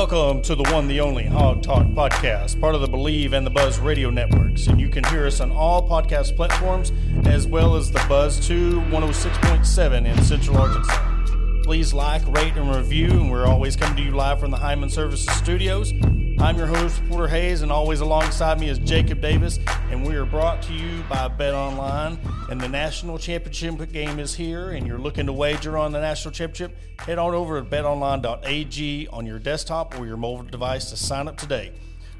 Welcome to the one, the only Hog Talk podcast, part of the Believe and the Buzz radio networks. And you can hear us on all podcast platforms as well as the Buzz 2 106.7 in Central Arkansas. Please like, rate, and review. And we're always coming to you live from the Hyman Services studios. I'm your host, Porter Hayes, and always alongside me is Jacob Davis. And we are brought to you by Bet Online. And the national championship game is here, and you're looking to wager on the national championship. Head on over to betonline.ag on your desktop or your mobile device to sign up today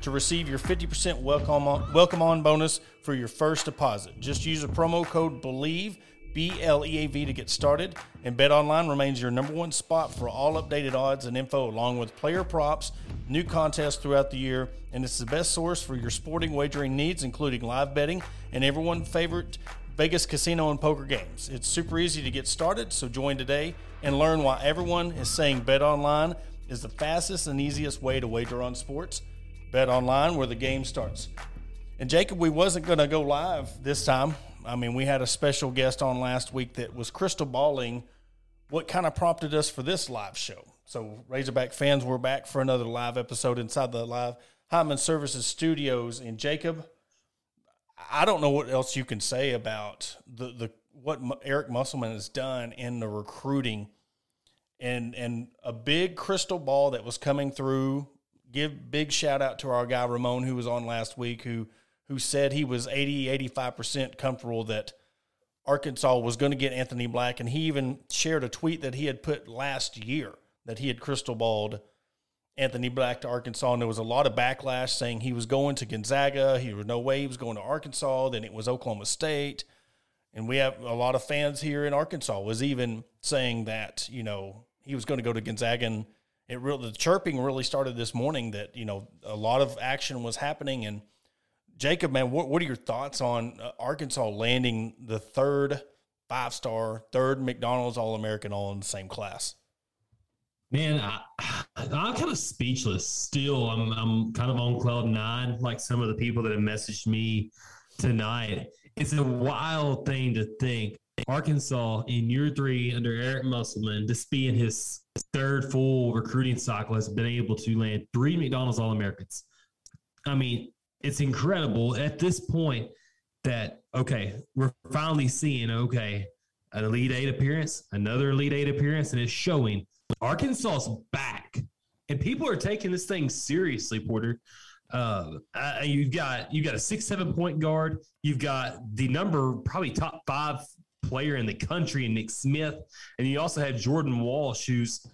to receive your 50% welcome on, welcome on bonus for your first deposit. Just use a promo code BELIEVE B L E A V to get started. And Bet Online remains your number one spot for all updated odds and info, along with player props, new contests throughout the year. And it's the best source for your sporting wagering needs, including live betting and everyone's favorite Vegas casino and poker games. It's super easy to get started, so join today and learn why everyone is saying Bet Online is the fastest and easiest way to wager on sports. Bet Online, where the game starts. And Jacob, we wasn't going to go live this time. I mean, we had a special guest on last week that was crystal balling what kind of prompted us for this live show. So, Razorback fans, we're back for another live episode inside the live Hyman Services studios. And Jacob, I don't know what else you can say about the the what Eric Musselman has done in the recruiting, and and a big crystal ball that was coming through. Give big shout out to our guy Ramon who was on last week who who said he was 80, 85% comfortable that Arkansas was going to get Anthony Black. And he even shared a tweet that he had put last year that he had crystal balled Anthony Black to Arkansas. And there was a lot of backlash saying he was going to Gonzaga. He was no way he was going to Arkansas. Then it was Oklahoma State. And we have a lot of fans here in Arkansas was even saying that, you know, he was going to go to Gonzaga and it really, the chirping really started this morning that, you know, a lot of action was happening and Jacob, man, what, what are your thoughts on uh, Arkansas landing the third five star, third McDonald's All American all in the same class? Man, I, am kind of speechless still. I'm, I'm kind of on cloud nine, like some of the people that have messaged me tonight. It's a wild thing to think Arkansas in year three under Eric Musselman, this being his third full recruiting cycle, has been able to land three McDonald's All Americans. I mean, it's incredible at this point that okay, we're finally seeing okay an Elite Eight appearance, another Elite Eight appearance, and it's showing Arkansas's back, and people are taking this thing seriously. Porter, uh, uh, you've got you've got a six seven point guard, you've got the number probably top five player in the country in Nick Smith, and you also have Jordan Walsh, who's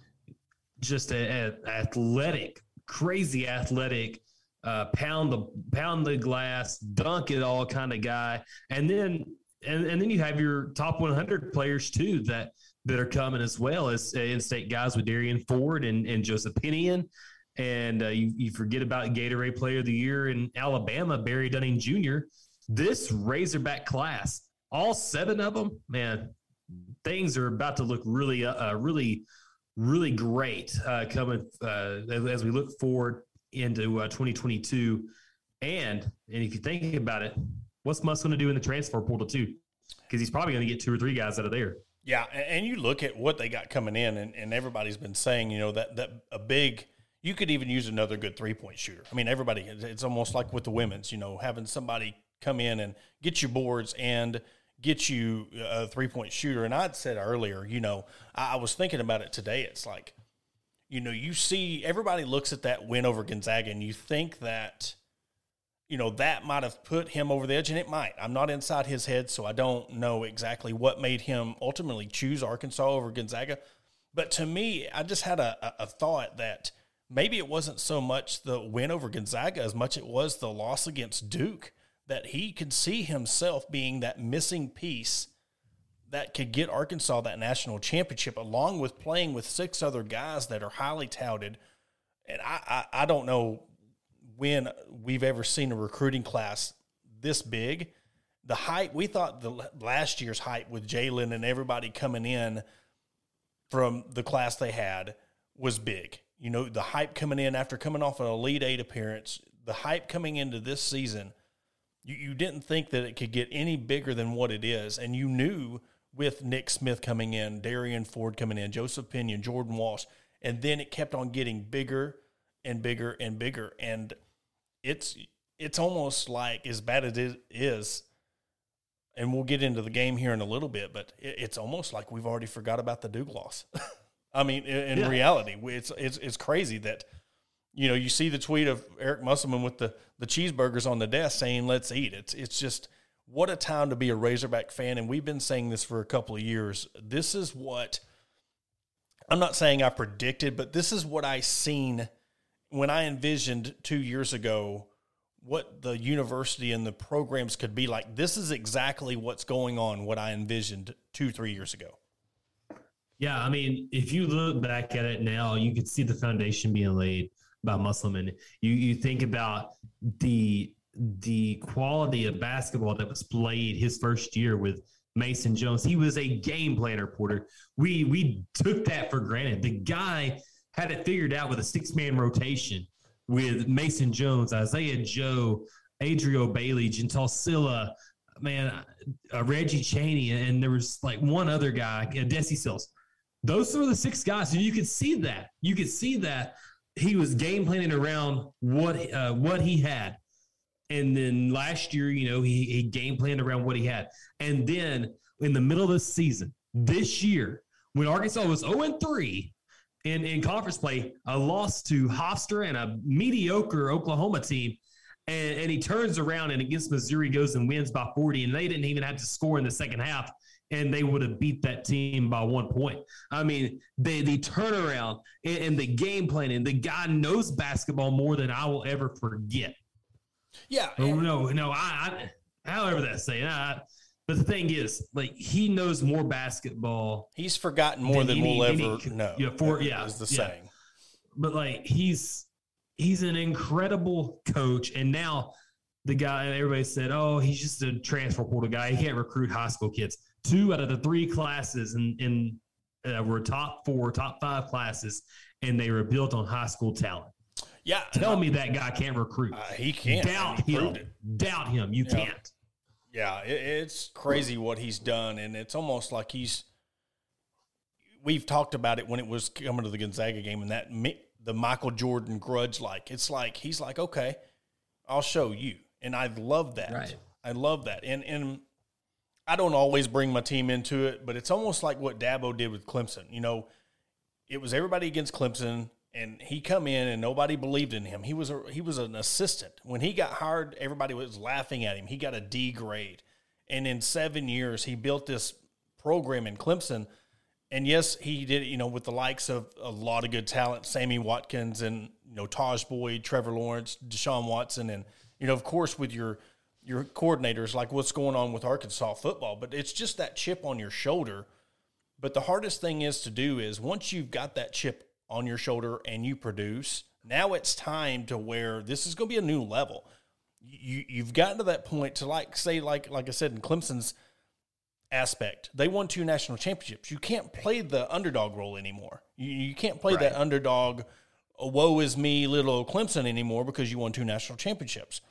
just a, a athletic, crazy athletic uh, pound the pound the glass, dunk it all kind of guy, and then and, and then you have your top 100 players too that that are coming as well as in-state guys with Darian Ford and, and Joseph Pinion. And uh, you, you forget about Gatorade Player of the Year in Alabama, Barry Dunning Jr. This Razorback class, all seven of them, man, things are about to look really, uh, uh really, really great uh, coming uh, as we look forward into uh, 2022. And and if you think about it, what's Muss going to do in the transfer portal too? Because he's probably going to get two or three guys out of there. Yeah, and you look at what they got coming in, and, and everybody's been saying, you know, that that a big. You could even use another good three point shooter. I mean, everybody. It's almost like with the women's, you know, having somebody come in and get you boards and get you a three point shooter. And I'd said earlier, you know, I, I was thinking about it today. It's like you know, you see everybody looks at that win over Gonzaga and you think that, you know, that might have put him over the edge, and it might. I'm not inside his head, so I don't know exactly what made him ultimately choose Arkansas over Gonzaga. But to me, I just had a, a thought that maybe it wasn't so much the win over Gonzaga as much it was the loss against Duke, that he could see himself being that missing piece that could get Arkansas that national championship, along with playing with six other guys that are highly touted. And I, I, I don't know when we've ever seen a recruiting class this big the hype we thought the last year's hype with Jaylin and everybody coming in from the class they had was big. You know, the hype coming in after coming off an Elite Eight appearance, the hype coming into this season, you, you didn't think that it could get any bigger than what it is. And you knew with Nick Smith coming in, Darian Ford coming in, Joseph Pinion, Jordan Walsh, and then it kept on getting bigger and bigger and bigger. And it's it's almost like as bad as it is, and we'll get into the game here in a little bit, but it, it's almost like we've already forgot about the Duke loss. I mean, in, in yeah. reality, it's it's it's crazy that you know you see the tweet of Eric Musselman with the the cheeseburgers on the desk saying "Let's eat." It's it's just what a time to be a Razorback fan, and we've been saying this for a couple of years. This is what I'm not saying I predicted, but this is what I seen when I envisioned two years ago what the university and the programs could be like. This is exactly what's going on, what I envisioned two, three years ago. Yeah, I mean, if you look back at it now, you can see the foundation being laid by Musselman. You you think about the the quality of basketball that was played his first year with Mason Jones. He was a game planner, Porter. We we took that for granted. The guy had it figured out with a six man rotation with Mason Jones, Isaiah Joe, Adrio Bailey, Jeantal Cylla, man, uh, Reggie Chaney, and there was like one other guy, uh, Desi Sills. Those were the six guys, and you could see that. You could see that he was game planning around what uh, what he had. And then last year, you know, he, he game planned around what he had. And then in the middle of the season, this year, when Arkansas was 0 3 in, in conference play, a loss to Hofstra and a mediocre Oklahoma team. And, and he turns around and against Missouri goes and wins by 40. And they didn't even have to score in the second half and they would have beat that team by one point. I mean, the the turnaround and, and, the game planning. The guy knows basketball more than I will ever forget. Yeah. Oh, no, no. I, I however that say. I, but the thing is, like he knows more basketball. He's forgotten more than, than we'll any, ever know. Yeah, for yeah, is the yeah. saying. But like he's he's an incredible coach, and now the guy everybody said, oh, he's just a transfer portal guy. He can't recruit high school kids. Two out of the three classes in in uh, were top four, top five classes, and they were built on high school talent. Yeah, tell me that guy can't recruit. Uh, he can't. Doubt him. Doubt him. You yeah. can't. Yeah, it, it's crazy what he's done, and it's almost like he's. We've talked about it when it was coming to the Gonzaga game, and that the Michael Jordan grudge like it's like he's like, okay, I'll show you, and I love that. Right. I love that, and and I don't always bring my team into it, but it's almost like what Dabo did with Clemson. You know, it was everybody against Clemson and he come in and nobody believed in him. He was a he was an assistant. When he got hired, everybody was laughing at him. He got a D grade. And in 7 years he built this program in Clemson. And yes, he did you know, with the likes of a lot of good talent, Sammy Watkins and you know Tajh Boyd, Trevor Lawrence, Deshaun Watson and you know, of course with your your coordinators like what's going on with Arkansas football, but it's just that chip on your shoulder. But the hardest thing is to do is once you've got that chip on your shoulder and you produce. Now it's time to where this is going to be a new level. You you've gotten to that point to like say like like I said in Clemson's aspect, they won two national championships. You can't play the underdog role anymore. You, you can't play right. that underdog. Oh, woe is me, little Clemson anymore because you won two national championships.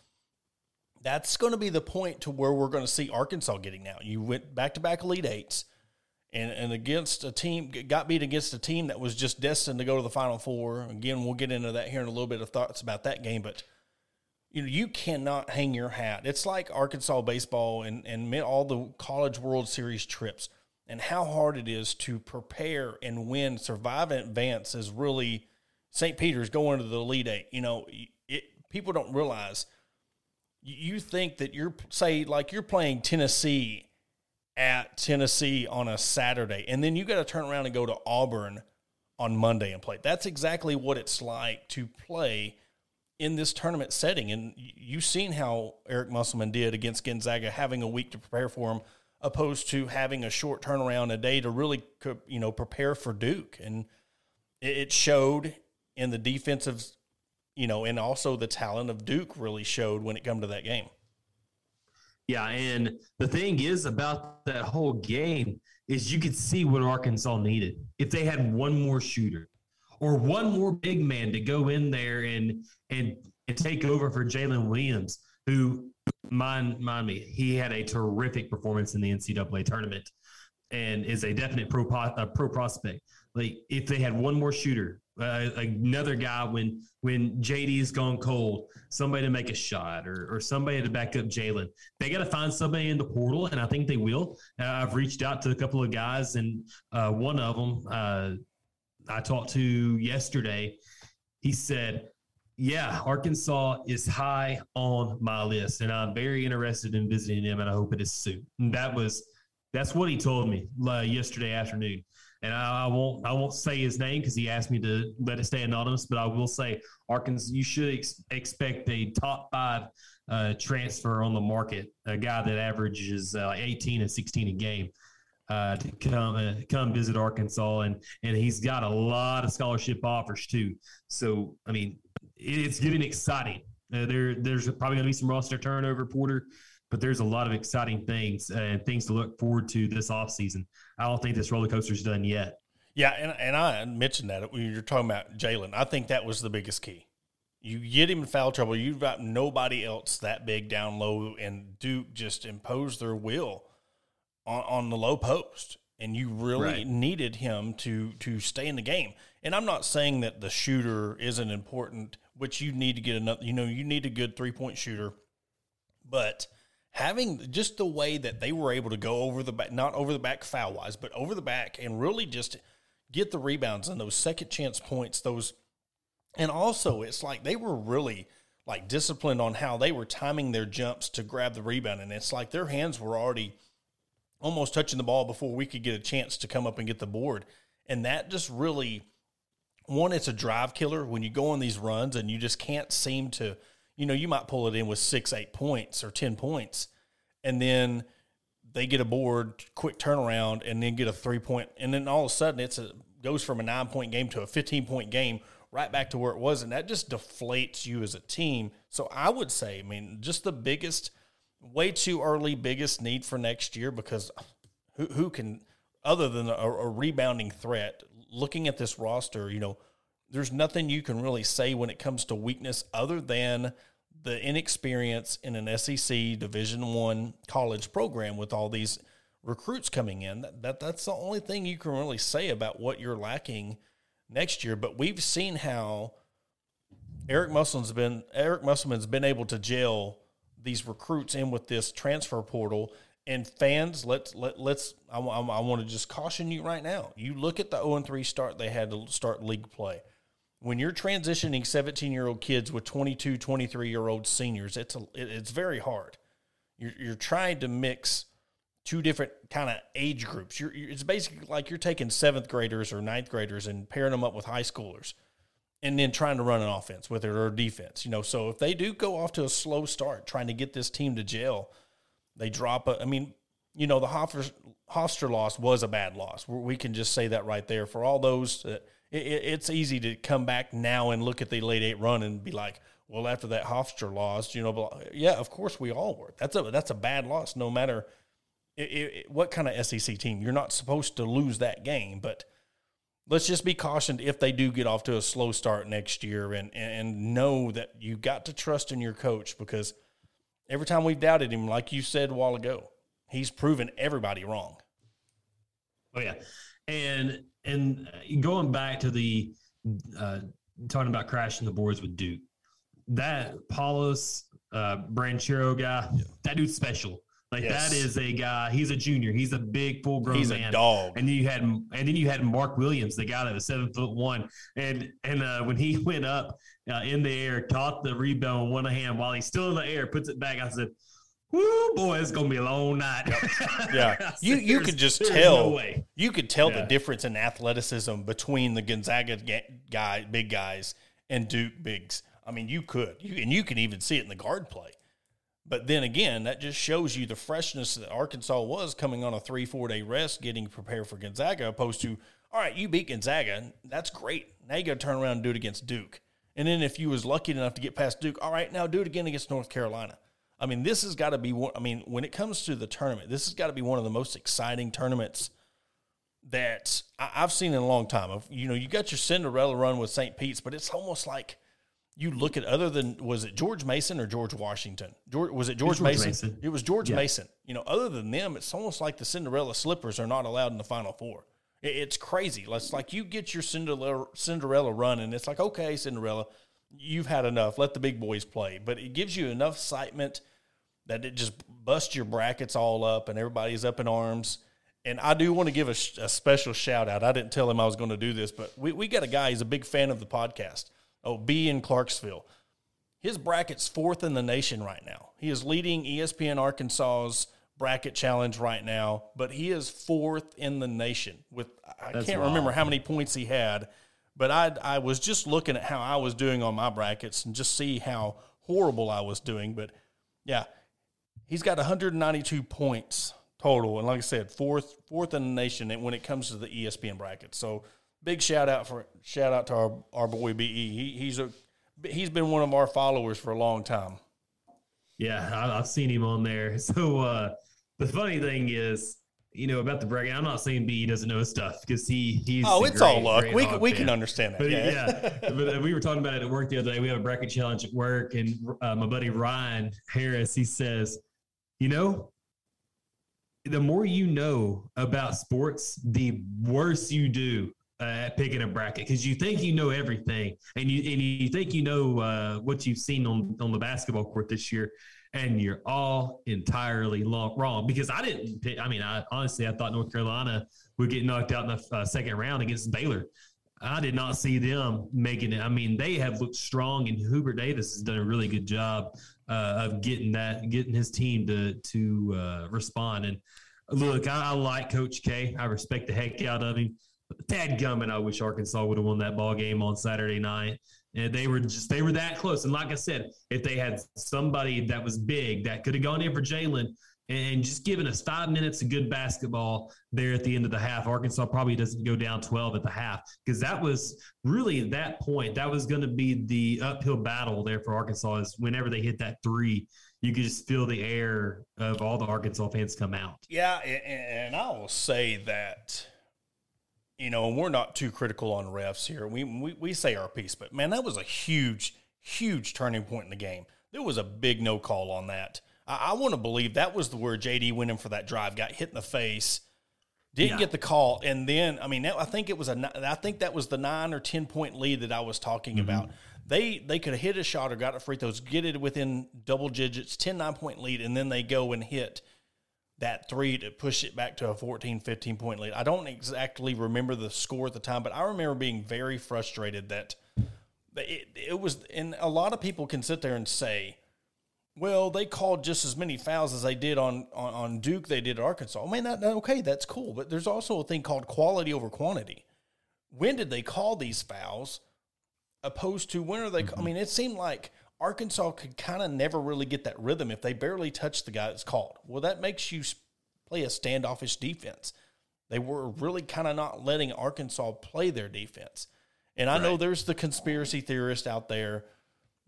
That's going to be the point to where we're going to see Arkansas getting now. You went back to back Elite Eights and and against a team got beat against a team that was just destined to go to the final four. Again, we'll get into that here in a little bit of thoughts about that game, but you know you cannot hang your hat. It's like Arkansas baseball and and all the College World Series trips and how hard it is to prepare and win, survive and advance is really St. Peter's going to the Elite Eight. You know, it, people don't realize. You think that you're say like you're playing Tennessee at Tennessee on a Saturday, and then you got to turn around and go to Auburn on Monday and play. That's exactly what it's like to play in this tournament setting. And you've seen how Eric Musselman did against Gonzaga, having a week to prepare for him, opposed to having a short turnaround a day to really, you know, prepare for Duke. And it showed in the defensive, you know, and also the talent of Duke really showed when it come to that game. Yeah, and the thing is about that whole game is you could see what Arkansas needed. If they had one more shooter or one more big man to go in there and and, and take over for Jaylin Williams, who mind mind me, he had a terrific performance in the NCAA tournament and is a definite pro pro prospect. Like if they had one more shooter, uh, another guy when when JD's gone cold, somebody to make a shot or, or somebody to back up Jaylin. They got to find somebody in the portal, and I think they will. Uh, I've reached out to a couple of guys, and uh, one of them uh, I talked to yesterday. He said, "Yeah, Arkansas is high on my list, and I'm very interested in visiting them, and I hope it is soon." And that was that's what he told me uh, yesterday afternoon and I, I, won't I won't say his name because he asked me to let it stay anonymous. But I will say, Arkansas, you should ex- expect a top five uh, transfer on the market, a guy that averages uh, 18 and 16 a game. Uh, to come uh, come visit Arkansas, and and he's got a lot of scholarship offers too. So I mean, it's getting exciting. Uh, there there's probably going to be some roster turnover, Porter but there's a lot of exciting things and things to look forward to this offseason. I don't think this roller coaster's done yet. Yeah, and, and I mentioned that when you're talking about Jaylin. I think that was the biggest key. You get him in foul trouble, you've got nobody else that big down low, and Duke just imposed their will on, on the low post. And you really right. needed him to to stay in the game. And I'm not saying that the shooter isn't important, which you need to get another. You know, you need a good three point shooter, but having just the way that they were able to go over the back, not over the back foul wise, but over the back and really just get the rebounds and those second chance points, those, and also it's like they were really like disciplined on how they were timing their jumps to grab the rebound. And it's like their hands were already almost touching the ball before we could get a chance to come up and get the board. And that just really, one, it's a drive killer when you go on these runs and you just can't seem to you know, you might pull it in with six, eight points or 10 points, and then they get a board, quick turnaround, and then get a three point. And then all of a sudden, it's a goes from a nine point game to a 15 point game right back to where it was. And that just deflates you as a team. So I would say, I mean, just the biggest, way too early, biggest need for next year because who, who can, other than a, a rebounding threat, looking at this roster, you know, there's nothing you can really say when it comes to weakness other than the inexperience in an SEC Division One college program with all these recruits coming in. That, that that's the only thing you can really say about what you're lacking next year. But we've seen how Eric Musselman's been Eric Musselman's been able to gel these recruits in with this transfer portal. And fans, let's let let's I, I, I want to just caution you right now. You look at the 0 3 start they had to start league play when you're transitioning 17 year old kids with 22 23 year old seniors it's a, it's very hard. You're, you're trying to mix two different kind of age groups. You're, you're, it's basically like you're taking seventh graders or ninth graders and pairing them up with high schoolers and then trying to run an offense with it or defense you know? So if they do go off to a slow start trying to get this team to jail they drop a, i mean you know the hofstra, hofstra loss was a bad loss. We can just say that right there for all those that it, it's easy to come back now and look at the late eight run and be like, well, after that Hofstra loss, you know, yeah, of course we all were. That's a that's a bad loss, no matter it, it, what kind of SEC team. You're not supposed to lose that game, but let's just be cautioned if they do get off to a slow start next year, and and know that you got to trust in your coach because every time we've doubted him, like you said a while ago, he's proven everybody wrong. Oh yeah, and and going back to the uh, talking about crashing the boards with Duke, that Paolo uh, Banchero guy, yeah. that dude's special. Like yes. that is a guy. He's a junior. He's a big, full grown he's man. A dog. And then you had, and then you had Mark Williams, the guy that was seven foot one. And and uh, when he went up uh, in the air, caught the rebound with one hand while he's still in the air, puts it back. I said, Woo, boy, it's gonna be a long night. yeah, you you could just tell. No you could tell yeah. the difference in athleticism between the Gonzaga guy, big guys, and Duke bigs. I mean, you could, you, and you can even see it in the guard play. But then again, that just shows you the freshness that Arkansas was coming on a three four day rest, getting prepared for Gonzaga, opposed to all right, you beat Gonzaga, that's great. Now you got to turn around and do it against Duke. And then if you was lucky enough to get past Duke, all right, now do it again against North Carolina. I mean, this has got to be one. I mean, when it comes to the tournament, this has got to be one of the most exciting tournaments that I, have seen in a long time. You know, you got your Cinderella run with St. Pete's, but it's almost like you look at other than was it George Mason or George Washington? George, was it George, George Mason? Mason? It was George yeah. Mason. You know, other than them, it's almost like the Cinderella slippers are not allowed in the Final Four. It's crazy. It's like you get your Cinderella Cinderella run, and it's like, okay, Cinderella, you've had enough. Let the big boys play. But it gives you enough excitement that it just busts your brackets all up, and everybody's up in arms. And I do want to give a, a special shout out. I didn't tell him I was going to do this, but we, we got a guy. He's a big fan of the podcast. Oh, B in Clarksville. His bracket's fourth in the nation right now. He is leading ESPN Arkansas's bracket challenge right now, but he is fourth in the nation with I That's can't wild. remember how many points he had, but I I was just looking at how I was doing on my brackets and just see how horrible I was doing, but yeah, he's got 192 points total, and like I said, fourth fourth in the nation when it comes to the ESPN bracket. So big shout out for shout out to our our boy Be. He, he's a he's been one of our followers for a long time. Yeah, I've seen him on there. So uh, the funny thing is, you know, about the bracket, I'm not saying B doesn't know his stuff because he he's oh, it's great, all luck. We can, we can understand that. But yeah, yeah. but uh, we were talking about it at work the other day. We have a bracket challenge at work, and uh, my buddy Ryan Harris, he says, you know, the more you know about sports, the worse you do uh, picking a bracket because you think you know everything and you and you think you know uh, what you've seen on on the basketball court this year and you're all entirely wrong because I didn't. Pick, I mean, I honestly I thought North Carolina would get knocked out in the uh, second round against Baylor. I did not see them making it. I mean, they have looked strong, and Hubert Davis has done a really good job uh, of getting that, getting his team to to uh, respond. And look, I, I, like Coach K. I respect the heck out of him. Tad Gummit, I wish Arkansas would have won that ball game on Saturday night. And they were just they were that close. And like I said, if they had somebody that was big that could have gone in for Jaylin and just given us five minutes of good basketball there at the end of the half, Arkansas probably doesn't go down 12 at the half because that was really that point. That was going to be the uphill battle there for Arkansas is whenever they hit that three, you could just feel the air of all the Arkansas fans come out. Yeah. And I will say that you know, and we're not too critical on refs here. We, we we say our piece, but man, that was a huge, huge turning point in the game. There was a big no call on that. I, I want to believe that was the where JD went in for that drive, got hit in the face, didn't yeah. get the call, and then I mean, I think it was a I think that was the nine or ten point lead that I was talking mm-hmm. about. They they could have hit a shot or got a free throws, get it within double digits, 10, 9 point lead, and then they go and hit that three to push it back to a 14, 15 point lead. I don't exactly remember the score at the time, but I remember being very frustrated that it, it was, and a lot of people can sit there and say, well, they called just as many fouls as they did on, on, on Duke, they did at Arkansas. I mean, that, okay, that's cool, but there's also a thing called quality over quantity. When did they call these fouls opposed to when are they? Mm-hmm. I mean, it seemed like Arkansas could kind of never really get that rhythm if they barely touch the guy that's called. Well, that makes you play a standoffish defense. They were really kind of not letting Arkansas play their defense. And I right. know there's the conspiracy theorist out there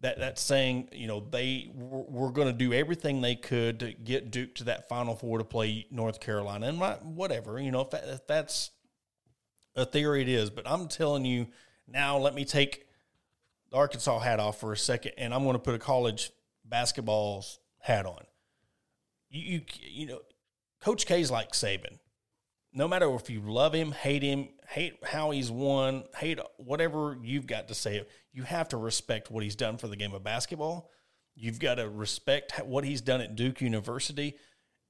that that's saying, you know, they were, were going to do everything they could to get Duke to that Final Four to play North Carolina, and whatever, you know, if, that, if that's a theory, it is. But I'm telling you now, let me take the Arkansas hat off for a second, and I'm going to put a college basketball's hat on. You, you, you know, Coach K's like Saban. No matter if you love him, hate him, hate how he's won, hate whatever you've got to say, you have to respect what he's done for the game of basketball. You've got to respect what he's done at Duke University,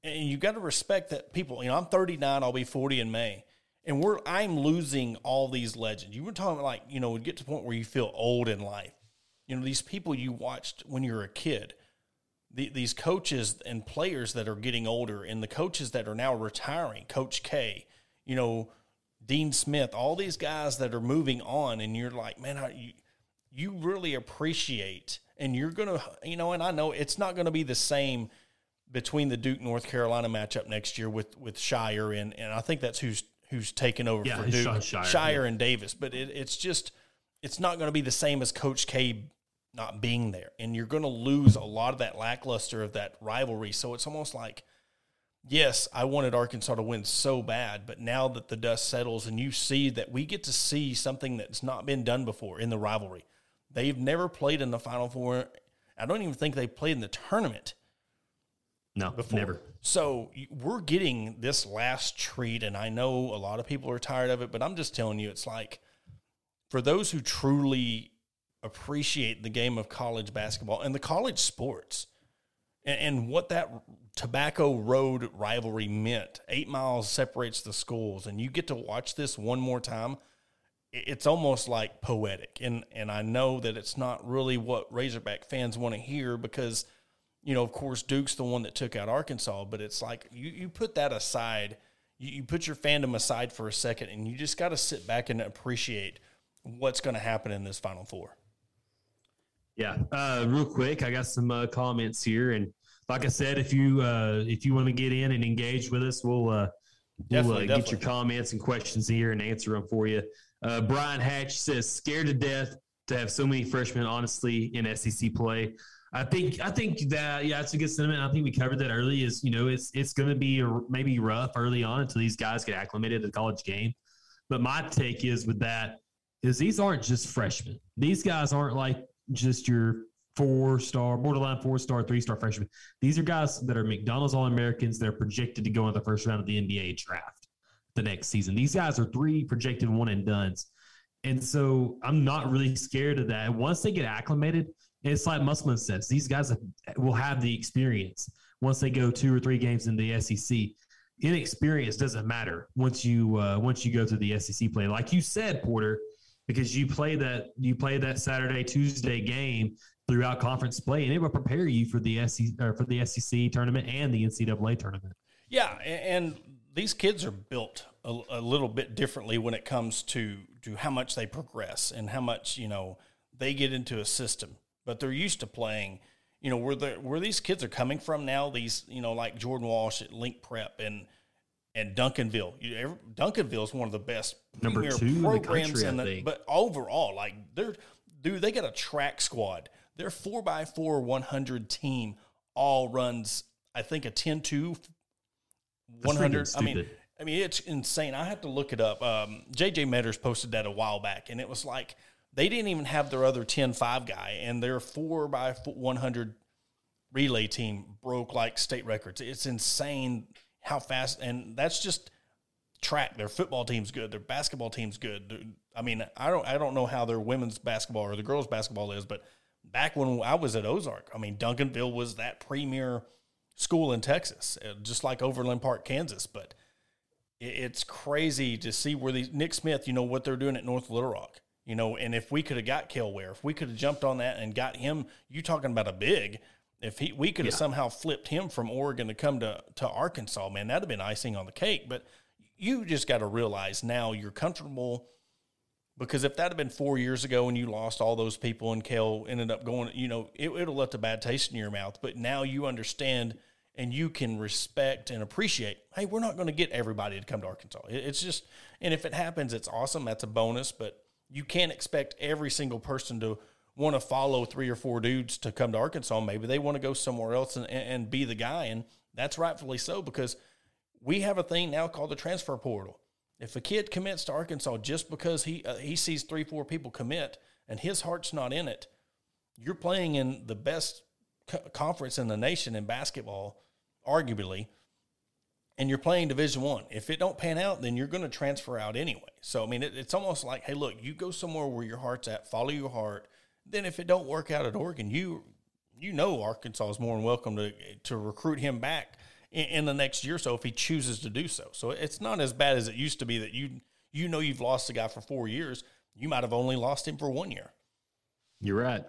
and you've got to respect that people. You know, I'm 39. I'll be 40 in May and we're I'm losing all these legends. You were talking like you know, get to the point where you feel old in life. You know, these people you watched when you were a kid, the, these coaches and players that are getting older, and the coaches that are now retiring. Coach K, you know, Dean Smith, all these guys that are moving on, and you're like, man, I, you you really appreciate, and you're gonna, you know, and I know it's not to be the same between the Duke North Carolina matchup next year with with Scheyer and and I think that's who's who's taken over yeah, for Duke, Scheyer, Scheyer yeah. and Davis. But it, it's just it's not going to be the same as Coach K not being there, and you're going to lose a lot of that lackluster of that rivalry. So it's almost like, yes, I wanted Arkansas to win so bad, but now that the dust settles and you see that we get to see something that's not been done before in the rivalry, they've never played in the Final Four. I don't even think they played in the tournament. No, before. never. So we're getting this last treat, and I know a lot of people are tired of it, but I'm just telling you, it's like for those who truly appreciate the game of college basketball and the college sports and, and what that tobacco road rivalry meant eight miles separates the schools and you get to watch this one more time it's almost like poetic and and i know that it's not really what razorback fans want to hear because you know of course duke's the one that took out arkansas but it's like you, you put that aside you, you put your fandom aside for a second and you just got to sit back and appreciate what's going to happen in this final four yeah, uh, real quick, I got some uh, comments here, and like I said, if you uh, if you want to get in and engage with us, we'll uh, we'll uh, get your comments and questions here and answer them for you. Uh, Brian Hatch says, "Scared to death to have so many freshmen, honestly, in SEC play." I think I think that yeah, it's a good sentiment. I think we covered that early. Is you know it's it's going to be maybe rough early on until these guys get acclimated to the college game. But my take is with that is these aren't just freshmen. These guys aren't like just your four star, borderline four star, three star freshmen. These are guys that are McDonald's All Americans. They're projected to go in the first round of the NBA draft the next season. These guys are three projected one and duns. And so I'm not really scared of that. Once they get acclimated, it's like Musselman says, these guys will have the experience once they go two or three games in the SEC. Inexperience doesn't matter once you uh, once you go to the SEC play. Like you said, Porter, because you play that you play that Saturday Tuesday game throughout conference play, and it will prepare you for the SEC or for the SEC tournament and the NCAA tournament. Yeah, and these kids are built a, a, little bit differently when it comes to to how much they progress and how much you know they get into a system. But they're used to playing. You know where the where these kids are coming from now. These you know like Jordan Walsh at Link Prep and and Duncanville. You, Duncanville is one of the best number two programs in the, country, in the but overall, like they're dude, they got a track squad. Their four x four one hundred team all runs. I think a 10-2, 100. I mean, I mean it's insane. I have to look it up. Um, JJ Metters posted that a while back, and it was like they didn't even have their other 10-5 guy, and their four x one hundred relay team broke like state records. It's insane how fast, and that's just track. Their football team's good. Their basketball team's good. I mean, I don't I don't know how their women's basketball or the girls' basketball is, but back when I was at Ozark, I mean, Duncanville was that premier school in Texas, uh, just like Overland Park, Kansas. But it's crazy to see where these Nick Smith, you know, what they're doing at North Little Rock. You know, and if we could have got Cale Ware, if we could have jumped on that and got him, you talking about a big, if he we could have yeah. somehow flipped him from Oregon to come to to Arkansas, man, that'd have been icing on the cake. But you just got to realize now you're comfortable because if that had been four years ago and you lost all those people and Cale ended up going, you know, it have left a bad taste in your mouth. But now you understand and you can respect and appreciate. Hey, we're not going to get everybody to come to Arkansas. It's just, and if it happens, it's awesome. That's a bonus. But you can't expect every single person to want to follow three or four dudes to come to Arkansas. Maybe they want to go somewhere else and, and be the guy. And that's rightfully so because we have a thing now called the transfer portal. If a kid commits to Arkansas just because he uh, he sees three four people commit and his heart's not in it, you're playing in the best co- conference in the nation in basketball, arguably, and you're playing Division One. If it don't pan out, then you're going to transfer out anyway. So I mean, it, it's almost like, hey, look, you go somewhere where your heart's at, follow your heart, then if it don't work out at Oregon, you you know Arkansas is more than welcome to to recruit him back in, in, the next year or so if he chooses to do so. So it's not as bad as it used to be that you you know you've lost a guy for four years. You might have only lost him for one year. You're right.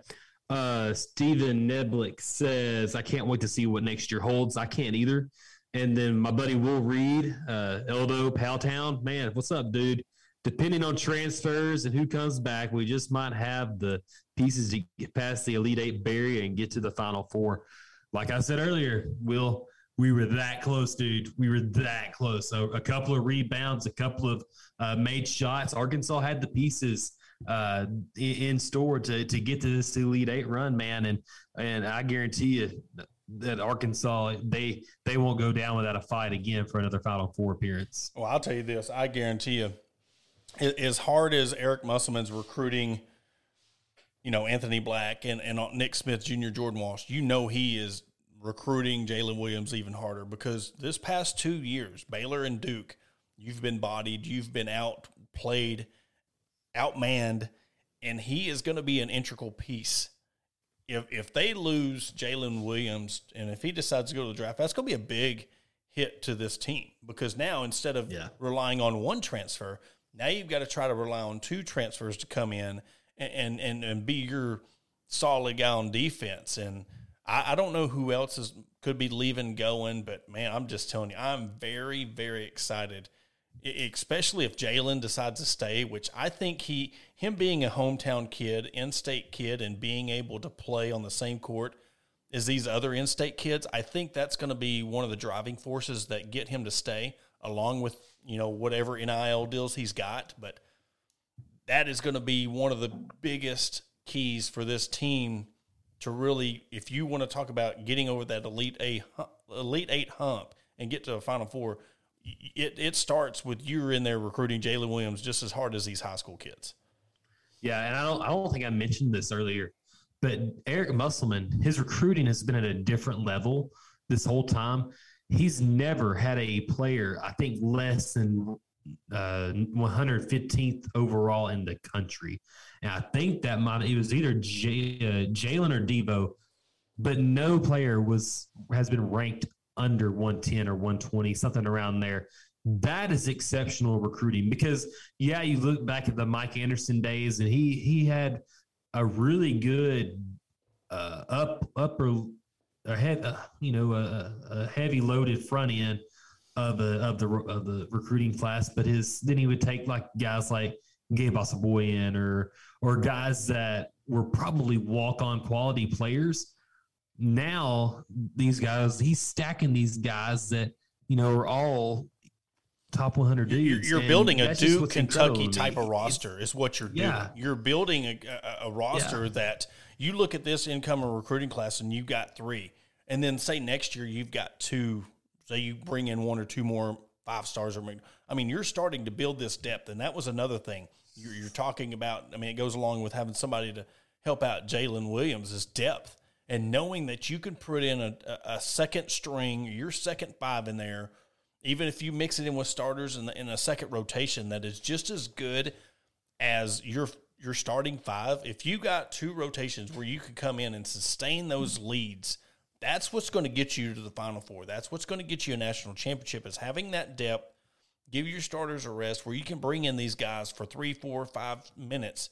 Uh, Stephen Neblick says, "I can't wait to see what next year holds. I can't either." And then my buddy Will Reed, uh, Eldo Powtown, man, what's up, dude? depending on transfers and who comes back, we just might have the pieces to get past the Elite Eight barrier and get to the Final Four. Like I said earlier, Will, we were that close, dude. We were that close. So a couple of rebounds, a couple of uh, made shots. Arkansas had the pieces uh, in store to to get to this Elite Eight run, man. And and I guarantee you that Arkansas they they won't go down without a fight again for another Final Four appearance. Well, I'll tell you this: I guarantee you, as hard as Eric Musselman's recruiting, you know Anthony Black and and Nick Smith Jr., Jordan Walsh, you know he is recruiting Jaylin Williams even harder because this past two years, Baylor and Duke, you've been bodied, you've been outplayed, outmanned, and he is going to be an integral piece if if they lose Jaylin Williams and if he decides to go to the draft, that's going to be a big hit to this team because now instead of yeah. relying on one transfer, now you've got to try to rely on two transfers to come in and and and be your solid guy on defense. And I, I don't know who else is could be leaving going, but man, I'm just telling you, I'm very very excited especially if Jaylin decides to stay, which I think he him being a hometown kid, in-state kid, and being able to play on the same court as these other in-state kids, I think that's going to be one of the driving forces that get him to stay, along with you know whatever NIL deals he's got. But that is going to be one of the biggest keys for this team to really, if you want to talk about getting over that elite eight, elite eight hump and get to a Final Four it it starts with you're in there recruiting Jaylin Williams just as hard as these high school kids. Yeah, and I don't I don't think I mentioned this earlier, but Eric Musselman, his recruiting has been at a different level this whole time. He's never had a player, I think, less than uh, 115th overall in the country, and I think that might it was either J, uh, Jaylin or Devo, but no player was has been ranked under 110 or 120, something around there. That is exceptional recruiting because yeah, you look back at the Mike Anderson days and he he had a really good uh, up upper a head uh, you know a, a, heavy loaded front end of a, of the of the recruiting class, but his then he would take like guys like Gabe in or or guys that were probably walk on quality players now these guys, he's stacking these guys that you know are all top 100 dudes. You're, you're building a Duke Kentucky type of roster is what you're doing. Yeah. You're building a, a, a roster yeah. that you look at this incoming recruiting class and you've got three, and then say next year you've got two. Say you bring in one or two more five stars or I mean you're starting to build this depth, and that was another thing you're, you're talking about. I mean it goes along with having somebody to help out Jaylin Williams is depth and knowing that you can put in a, a second string, your second five in there, even if you mix it in with starters in, the, in a second rotation, that is just as good as your your starting five. If you got two rotations where you could come in and sustain those leads, that's what's going to get you to the Final Four. That's what's going to get you a national championship. Is having that depth. Give your starters a rest where you can bring in these guys for three, four, five minutes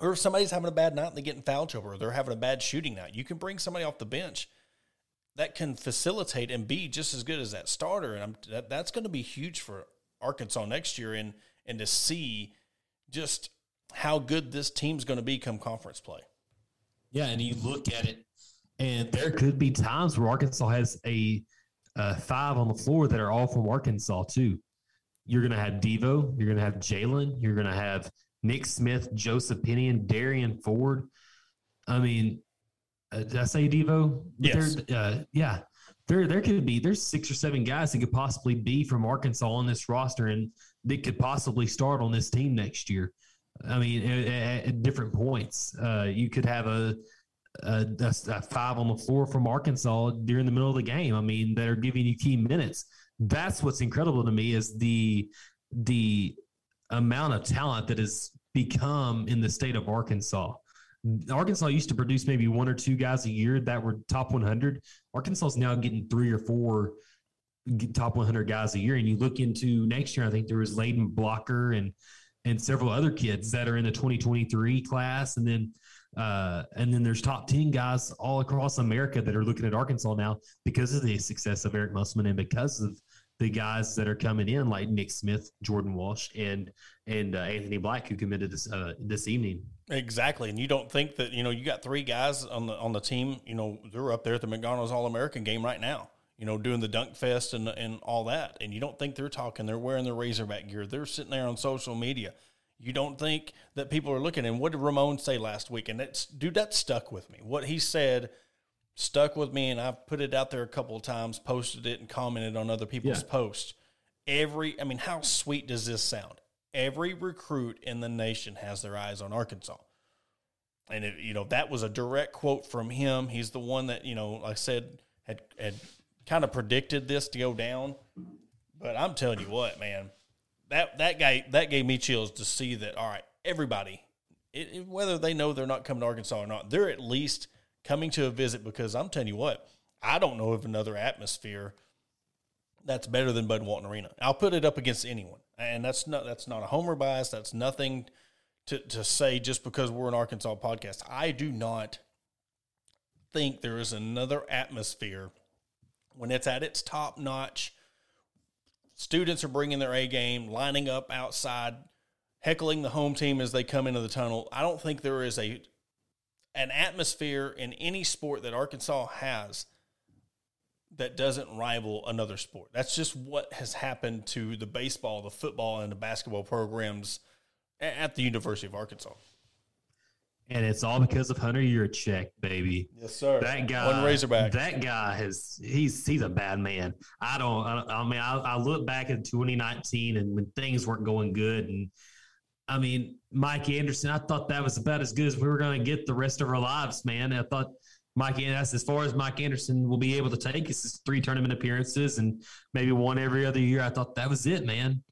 or if somebody's having a bad night and they get in foul trouble or they're having a bad shooting night, you can bring somebody off the bench that can facilitate and be just as good as that starter. And that, that's going to be huge for Arkansas next year and, and to see just how good this team's going to be come conference play. Yeah, and you look at it, and there could be times where Arkansas has a, a five on the floor that are all from Arkansas too. You're going to have Devo, you're going to have Jaylin, you're going to have Nick Smith, Joseph Pinion, Darian Ford. I mean, uh, did I say Devo? Yes. Uh, yeah. There, there could be there's six or seven guys that could possibly be from Arkansas on this roster, and that could possibly start on this team next year. I mean, at, at different points, uh, you could have a, a, a, five on the floor from Arkansas during the middle of the game. I mean, that are giving you key minutes. That's what's incredible to me is the the amount of talent that has become in the state of Arkansas. Arkansas used to produce maybe one or two guys a year that were top 100. Arkansas is now getting three or four top 100 guys a year. And you look into next year, I think there was Layden Blocker and and several other kids that are in the 2023 class, and then uh, and then there's top 10 guys all across America that are looking at Arkansas now because of the success of Eric Musselman and because of the guys that are coming in, like Nick Smith, Jordan Walsh, and and uh, Anthony Black, who committed this uh, this evening. Exactly, and you don't think that you know you got three guys on the on the team. You know they're up there at the McDonald's All American game right now. You know doing the dunk fest and and all that, and you don't think they're talking. They're wearing their Razorback gear. They're sitting there on social media. You don't think that people are looking. And what did Ramon say last week? And it's dude, that stuck with me. What he said stuck with me, and I've put it out there a couple of times, posted it, and commented on other people's Yeah. posts. Every, I mean, how sweet does this sound? Every recruit in the nation has their eyes on Arkansas. And it, you know that was a direct quote from him. He's the one that you know, like I said, had had kind of predicted this to go down. But I'm telling you what, man, that that guy that gave me chills to see that. All right, everybody, it, it- whether they know they're not coming to Arkansas or not, they're at least coming to a visit because I'm telling you what, I don't know of another atmosphere that's better than Bud Walton Arena. I'll put it up against anyone, and that's not that's not a homer bias. That's nothing to to say just because we're an Arkansas podcast. I do not think there is another atmosphere when it's at its top notch. Students are bringing their A game, lining up outside, heckling the home team as they come into the tunnel. I don't think there is a an atmosphere in any sport that Arkansas has that doesn't rival another sport. That's just what has happened to the baseball, the football, and the basketball programs at the University of Arkansas. And it's all because of Hunter Yurachek, baby. Yes, sir. That guy, one Razorback. That guy has he's he's a bad man. I don't. I, I mean, I, I look back at 2019 and when things weren't going good, and I mean, Mike Anderson. I thought that was about as good as we were going to get the rest of our lives, man. I thought Mike, that's as far as Mike Anderson will be able to take is three tournament appearances and maybe one every other year. I thought that was it, man.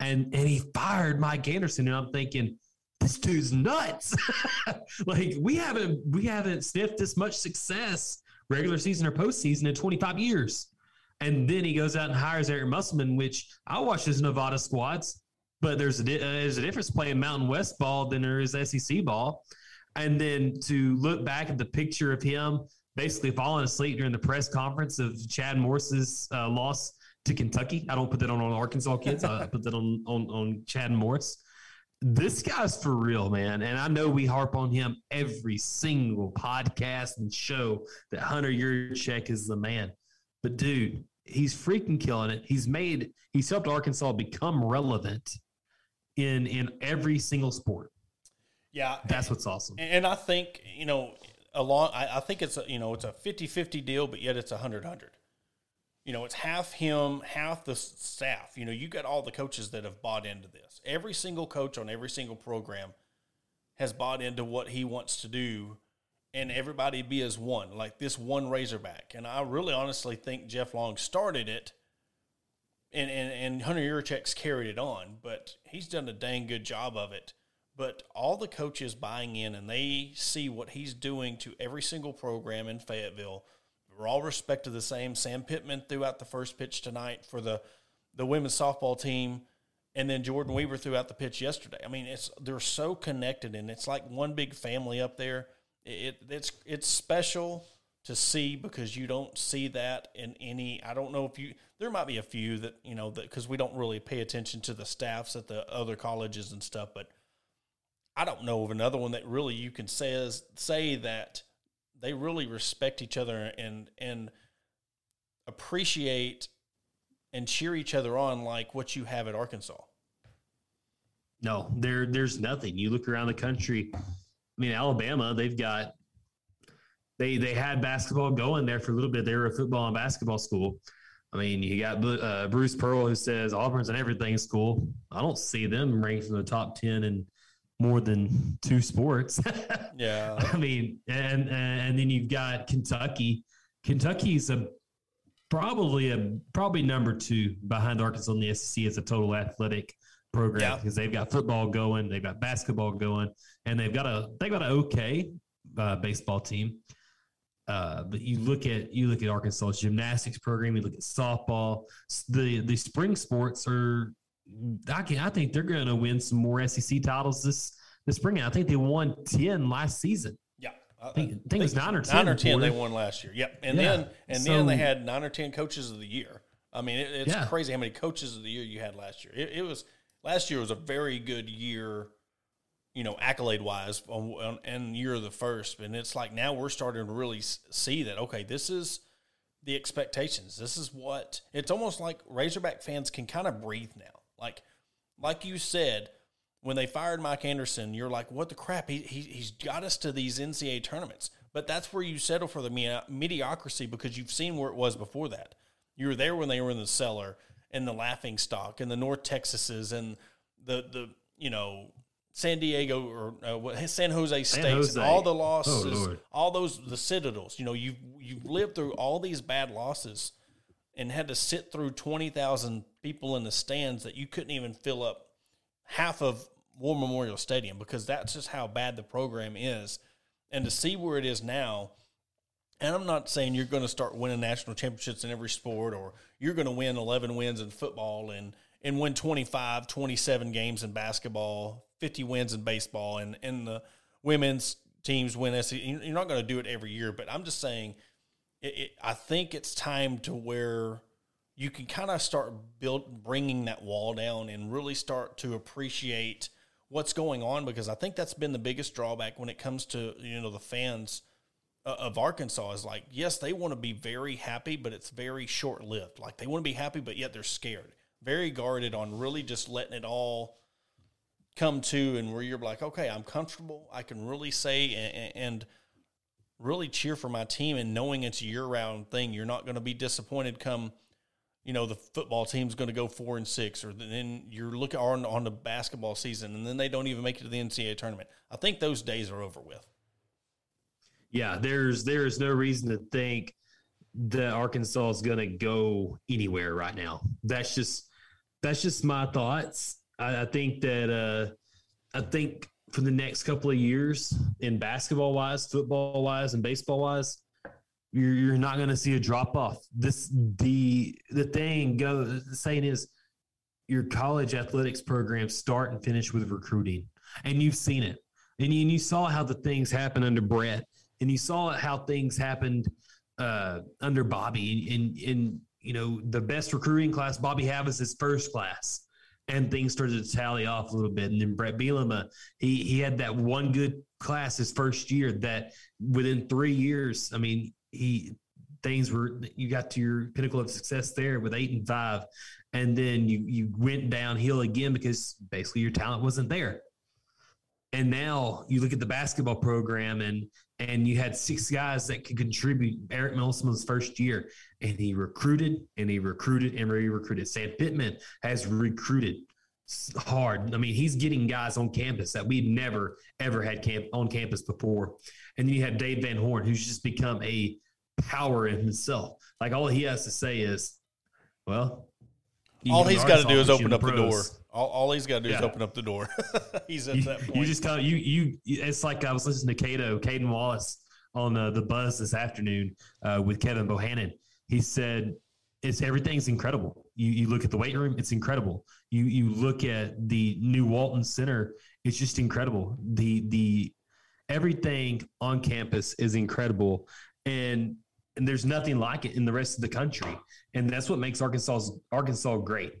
And and he fired Mike Anderson, and I'm thinking this dude's nuts. like we haven't we haven't sniffed this much success regular season or postseason in 25 years. And then he goes out and hires Eric Musselman, which I watched his Nevada squads, but there's a uh, there's a difference playing Mountain West ball than there is SEC ball. And then to look back at the picture of him basically falling asleep during the press conference of Chad Morris's uh, loss to Kentucky. I don't put that on, on Arkansas kids. I put that on, on on Chad Morris this guy's for real, man. And I know we harp on him every single podcast and show that Hunter Yurachek is the man. But dude, he's freaking killing it. He's made he's helped Arkansas become relevant in in every single sport. Yeah, That's what's awesome. And I think, you know, along I, I think it's a you know, it's a 50-50 deal, but yet it's a 100-100. You know, it's half him, half the staff. You know, you got all the coaches that have bought into this. Every single coach on every single program has bought into what he wants to do and everybody be as one, like this one Razorback. And I really honestly think Jeff Long started it and, and, and Hunter Yurachek's carried it on, but he's done a dang good job of it. But all the coaches buying in and they see what he's doing to every single program in Fayetteville. We're all respected the same. Sam Pittman threw out the first pitch tonight for the, the women's softball team, and then Jordan Weaver threw out the pitch yesterday. I mean, it's they're so connected, and it's like one big family up there. It, it's it's special to see because you don't see that in any. I don't know if you. There might be a few that you know that because we don't really pay attention to the staffs at the other colleges and stuff, but I don't know of another one that really you can says say that they really respect each other and and appreciate and cheer each other on like what you have at Arkansas. No, there there's nothing. You look around the country. I mean, Alabama, they've got they they had basketball going there for a little bit. They were a football and basketball school. I mean, you got uh, Bruce Pearl who says Auburn's an everything school. I don't see them ranked in the top ten in more than two sports. Yeah. I mean, and and then you've got Kentucky. Kentucky's a probably a probably number two behind Arkansas in the SEC as a total athletic program Yeah. because they've got football going, they've got basketball going, and they've got a they've got an okay uh, baseball team. Uh, but you look at you look at Arkansas's gymnastics program, you look at softball. The the spring sports are I can I think they're going to win some more SEC titles this this spring. I think they won ten last season. Yeah. I think, I think it was nine or ten. Nine or ten they won last year. Yep. And Yeah. then and then they had nine or ten coaches of the year. I mean, it, it's Yeah. crazy how many coaches of the year you had last year. It, it was last year was a very good year, you know, accolade wise, on, on, and you're the first. And it's like now we're starting to really see that okay, this is the expectations. This is what it's almost like Razorback fans can kind of breathe now. Like like you said, when they fired Mike Anderson, you're like, what the crap? He, he, he's got us to these NCAA tournaments. But that's where you settle for the mediocrity because you've seen where it was before that. You were there when they were in the cellar and the laughing stock and the North Texases and the, the you know, San Diego or uh, San Jose States, and all the losses, oh, all those the Citadels. You know, you've you've lived through all these bad losses and had to sit through twenty thousand people in the stands that you couldn't even fill up half of War Memorial Stadium because that's just how bad the program is. And to see where it is now, and I'm not saying you're going to start winning national championships in every sport or you're going to win 11 wins in football and and win 25, 27 games in basketball, 50 wins in baseball, and, and the women's teams win SEC. You're not going to do it every year, but I'm just saying, it, it, I think it's time to where you can kind of start build bringing that wall down and really start to appreciate what's going on because I think that's been the biggest drawback when it comes to you know the fans uh, of Arkansas is like yes they want to be very happy but it's very short lived like they want to be happy but yet they're scared very guarded on really just letting it all come to and where you're like, okay, I'm comfortable. I can really say and, and really cheer for my team and knowing it's a year round thing. You're not going to be disappointed come, you know, the football team's going to go four and six, or then you're looking on, on the basketball season and then they don't even make it to the NCAA tournament. I think those days are over with. Yeah, there's there's no reason to think that Arkansas is going to go anywhere right now. That's just that's just my thoughts. I, I think that uh, I think for the next couple of years, in basketball wise, football wise, and baseball wise, you're you're not going to see a drop off. This the the thing go the saying is your college athletics programs start and finish with recruiting, and you've seen it, and you, and you saw how the things happen under Brett, and you saw how things happened uh, under Bobby, and and you know the best recruiting class Bobby Havas is first class and things started to tally off a little bit. And then Brett Bielema, he he had that one good class his first year that within three years, I mean, he things were you got to your pinnacle of success there with eight and five, and then you you went downhill again because basically your talent wasn't there. And now you look at the basketball program and and you had six guys that could contribute. Eric Musselman's first year, and he recruited and he recruited and he recruited. Sam Pittman has recruited hard. I mean, he's getting guys on campus that we've never ever had camp on campus before. And then you have Dave Van Horn, who's just become a power in himself. Like all he has to say is, well, all he's got to do is open up the door. All, all he's got to do yeah. is open up the door. he's at you, that point. You just kind of, you, you, it's like I was listening to Cato, Caden Wallace on uh, the buzz this afternoon uh, with Kevin Bohannon. He said, it's everything's incredible. You, you look at the weight room, it's incredible. You, you look at the new Walton Center, it's just incredible. The, the, everything on campus is incredible. And, and there's nothing like it in the rest of the country. And that's what makes Arkansas Arkansas great.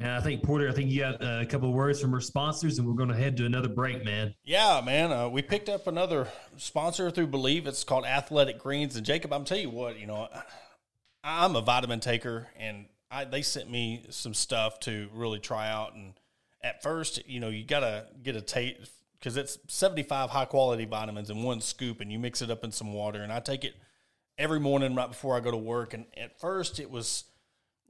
And I think Porter, I think you got a couple of words from our sponsors, and we're going to head to another break, man. Yeah, man. Uh, we picked up another sponsor through Believe. It's called Athletic Greens. And Jacob, I'm tell you what, you know, I'm a vitamin taker, and I, they sent me some stuff to really try out. And at first, you know, you got to get a taste because it's 75 high quality vitamins in one scoop, and you mix it up in some water. And I take it every morning right before I go to work. And at first, it was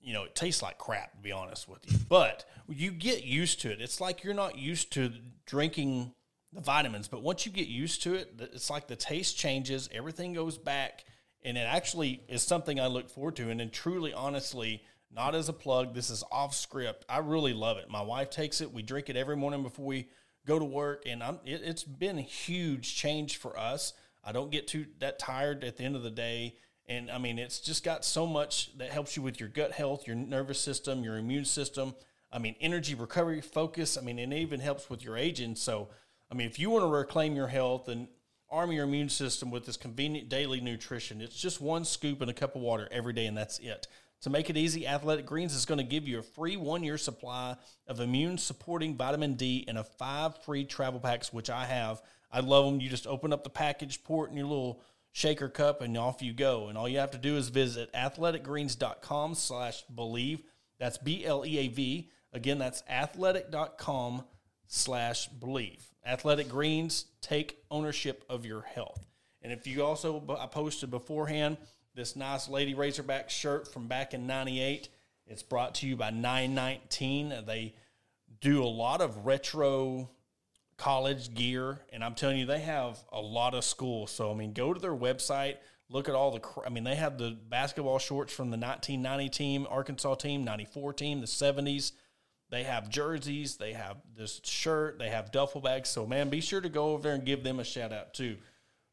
you know, it tastes like crap, to be honest with you. But you get used to it. It's like you're not used to drinking the vitamins, but once you get used to it, it's like the taste changes, everything goes back, and it actually is something I look forward to. And then, truly, honestly, not as a plug, this is off script. I really love it. My wife takes it. We drink it every morning before we go to work, and I'm, it, it's been a huge change for us. I don't get too that tired at the end of the day and I mean, it's just got so much that helps you with your gut health, your nervous system, your immune system. I mean, energy, recovery, focus. I mean, it even helps with your aging. So, I mean, if you want to reclaim your health and arm your immune system with this convenient daily nutrition, it's just one scoop and a cup of water every day, and that's it. To make it easy, Athletic Greens is going to give you a free one year supply of immune supporting vitamin D and a five free travel packs, which I have. I love them. You just open up the package, pour it in your little shaker cup, and off you go. And all you have to do is visit athleticgreens.com slash believe. That's B L E A V. Again, that's athletic.com slash believe. Athletic Greens, take ownership of your health. And if you also, I posted beforehand this nice Lady Razorback shirt from back in 98. It's brought to you by 919. They do a lot of retro college gear, and I'm telling you, they have a lot of schools. So, I mean, go to their website, look at all the, I mean, they have the basketball shorts from the 1990 team, Arkansas team, 94 team, the 70s. They have jerseys, they have this shirt, they have duffel bags. So, man, be sure to go over there and give them a shout out too.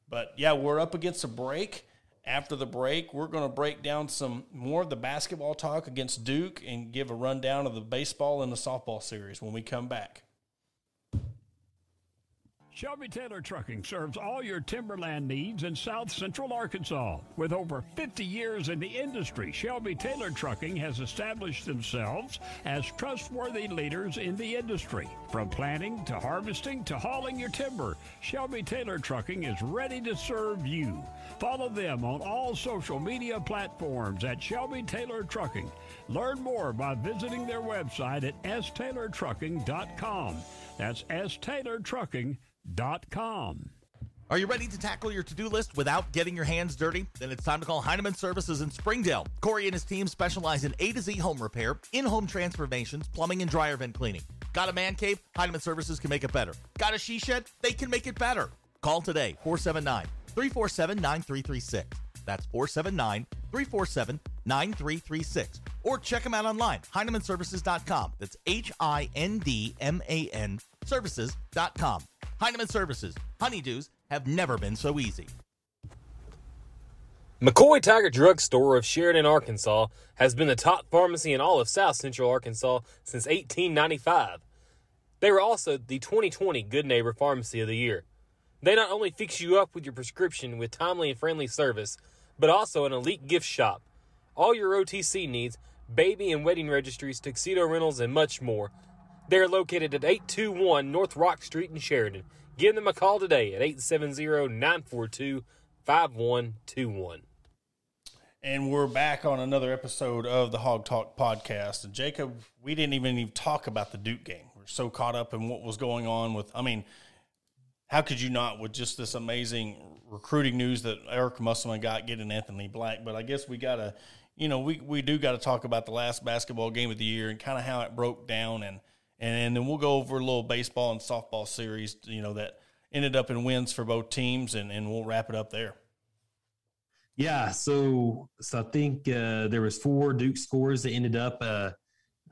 But yeah, we're up against a break. After the break, we're going to break down some more of the basketball talk against Duke and give a rundown of the baseball and the softball series when we come back. Shelby Taylor Trucking serves all your timberland needs in south central Arkansas. With over 50 years in the industry, Shelby Taylor Trucking has established themselves as trustworthy leaders in the industry. From planting to harvesting to hauling your timber, Shelby Taylor Trucking is ready to serve you. Follow them on all social media platforms at Shelby Taylor Trucking. Learn more by visiting their website at staylortrucking.com. That's staylortrucking.com hindmanservices.com. Are you ready to tackle your to do list without getting your hands dirty? Then it's time to call Hindman Services in Springdale. Corey and his team specialize in A to Z home repair, in home transformations, plumbing, and dryer vent cleaning. Got a man cave? Hindman Services can make it better. Got a she shed? They can make it better. Call today 479 347 9336. That's 479 347 9336. Or check them out online, HindmanServices.com. That's H I N D M A N Services.com. Hindman Services. Honeydews have never been so easy. McCoy Tiger Drug Store of Sheridan, Arkansas has been the top pharmacy in all of South Central Arkansas since 1895. They were also the 2020 Good Neighbor Pharmacy of the Year. They not only fix you up with your prescription with timely and friendly service, but also an elite gift shop. All your OTC needs, baby and wedding registries, tuxedo rentals, and much more they are located at 821 North Rock Street in Sheridan. Give them a call today at 870 942 5121. And we're back on another episode of the Hog Talk podcast. And Jacob, we didn't even, even talk about the Duke game. We're so caught up in what was going on with, I mean, how could you not with just this amazing recruiting news that Eric Musselman got getting Anthony Black? But I guess we got to, you know, we, we do got to talk about the last basketball game of the year and kind of how it broke down and – and then we'll go over a little baseball and softball series, you know, that ended up in wins for both teams, and, and we'll wrap it up there. Yeah, so so I think uh, there was four Duke scores that ended up uh,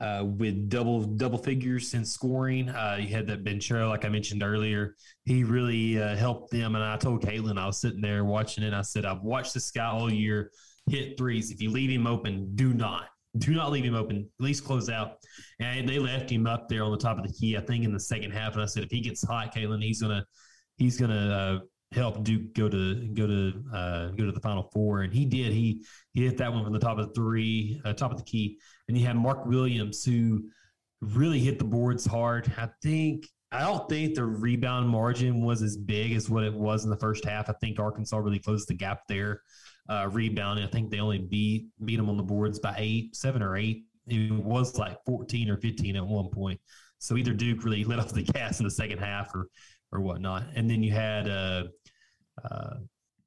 uh, with double double figures in scoring. Uh, you had that Banchero, like I mentioned earlier. He really uh, helped them, and I told Caitlin I was sitting there watching it. I said, "I've watched this guy all year hit threes. If you leave him open, do not do not leave him open. At least close out. And they left him up there on the top of the key, I think, in the second half. And I said, if he gets hot, Caitlin, he's gonna he's gonna uh, help Duke go to go to uh, go to the final four. And he did. He he hit that one from the top of the three, uh, top of the key. And you had Mark Williams who really hit the boards hard. I think I don't think the rebound margin was as big as what it was in the first half. I think Arkansas really closed the gap there uh, rebounding. I think they only beat beat them on the boards by eight, seven or eight. It was like 14 or 15 at one point. So either Duke really let off the gas in the second half or or whatnot. And then you had uh, uh,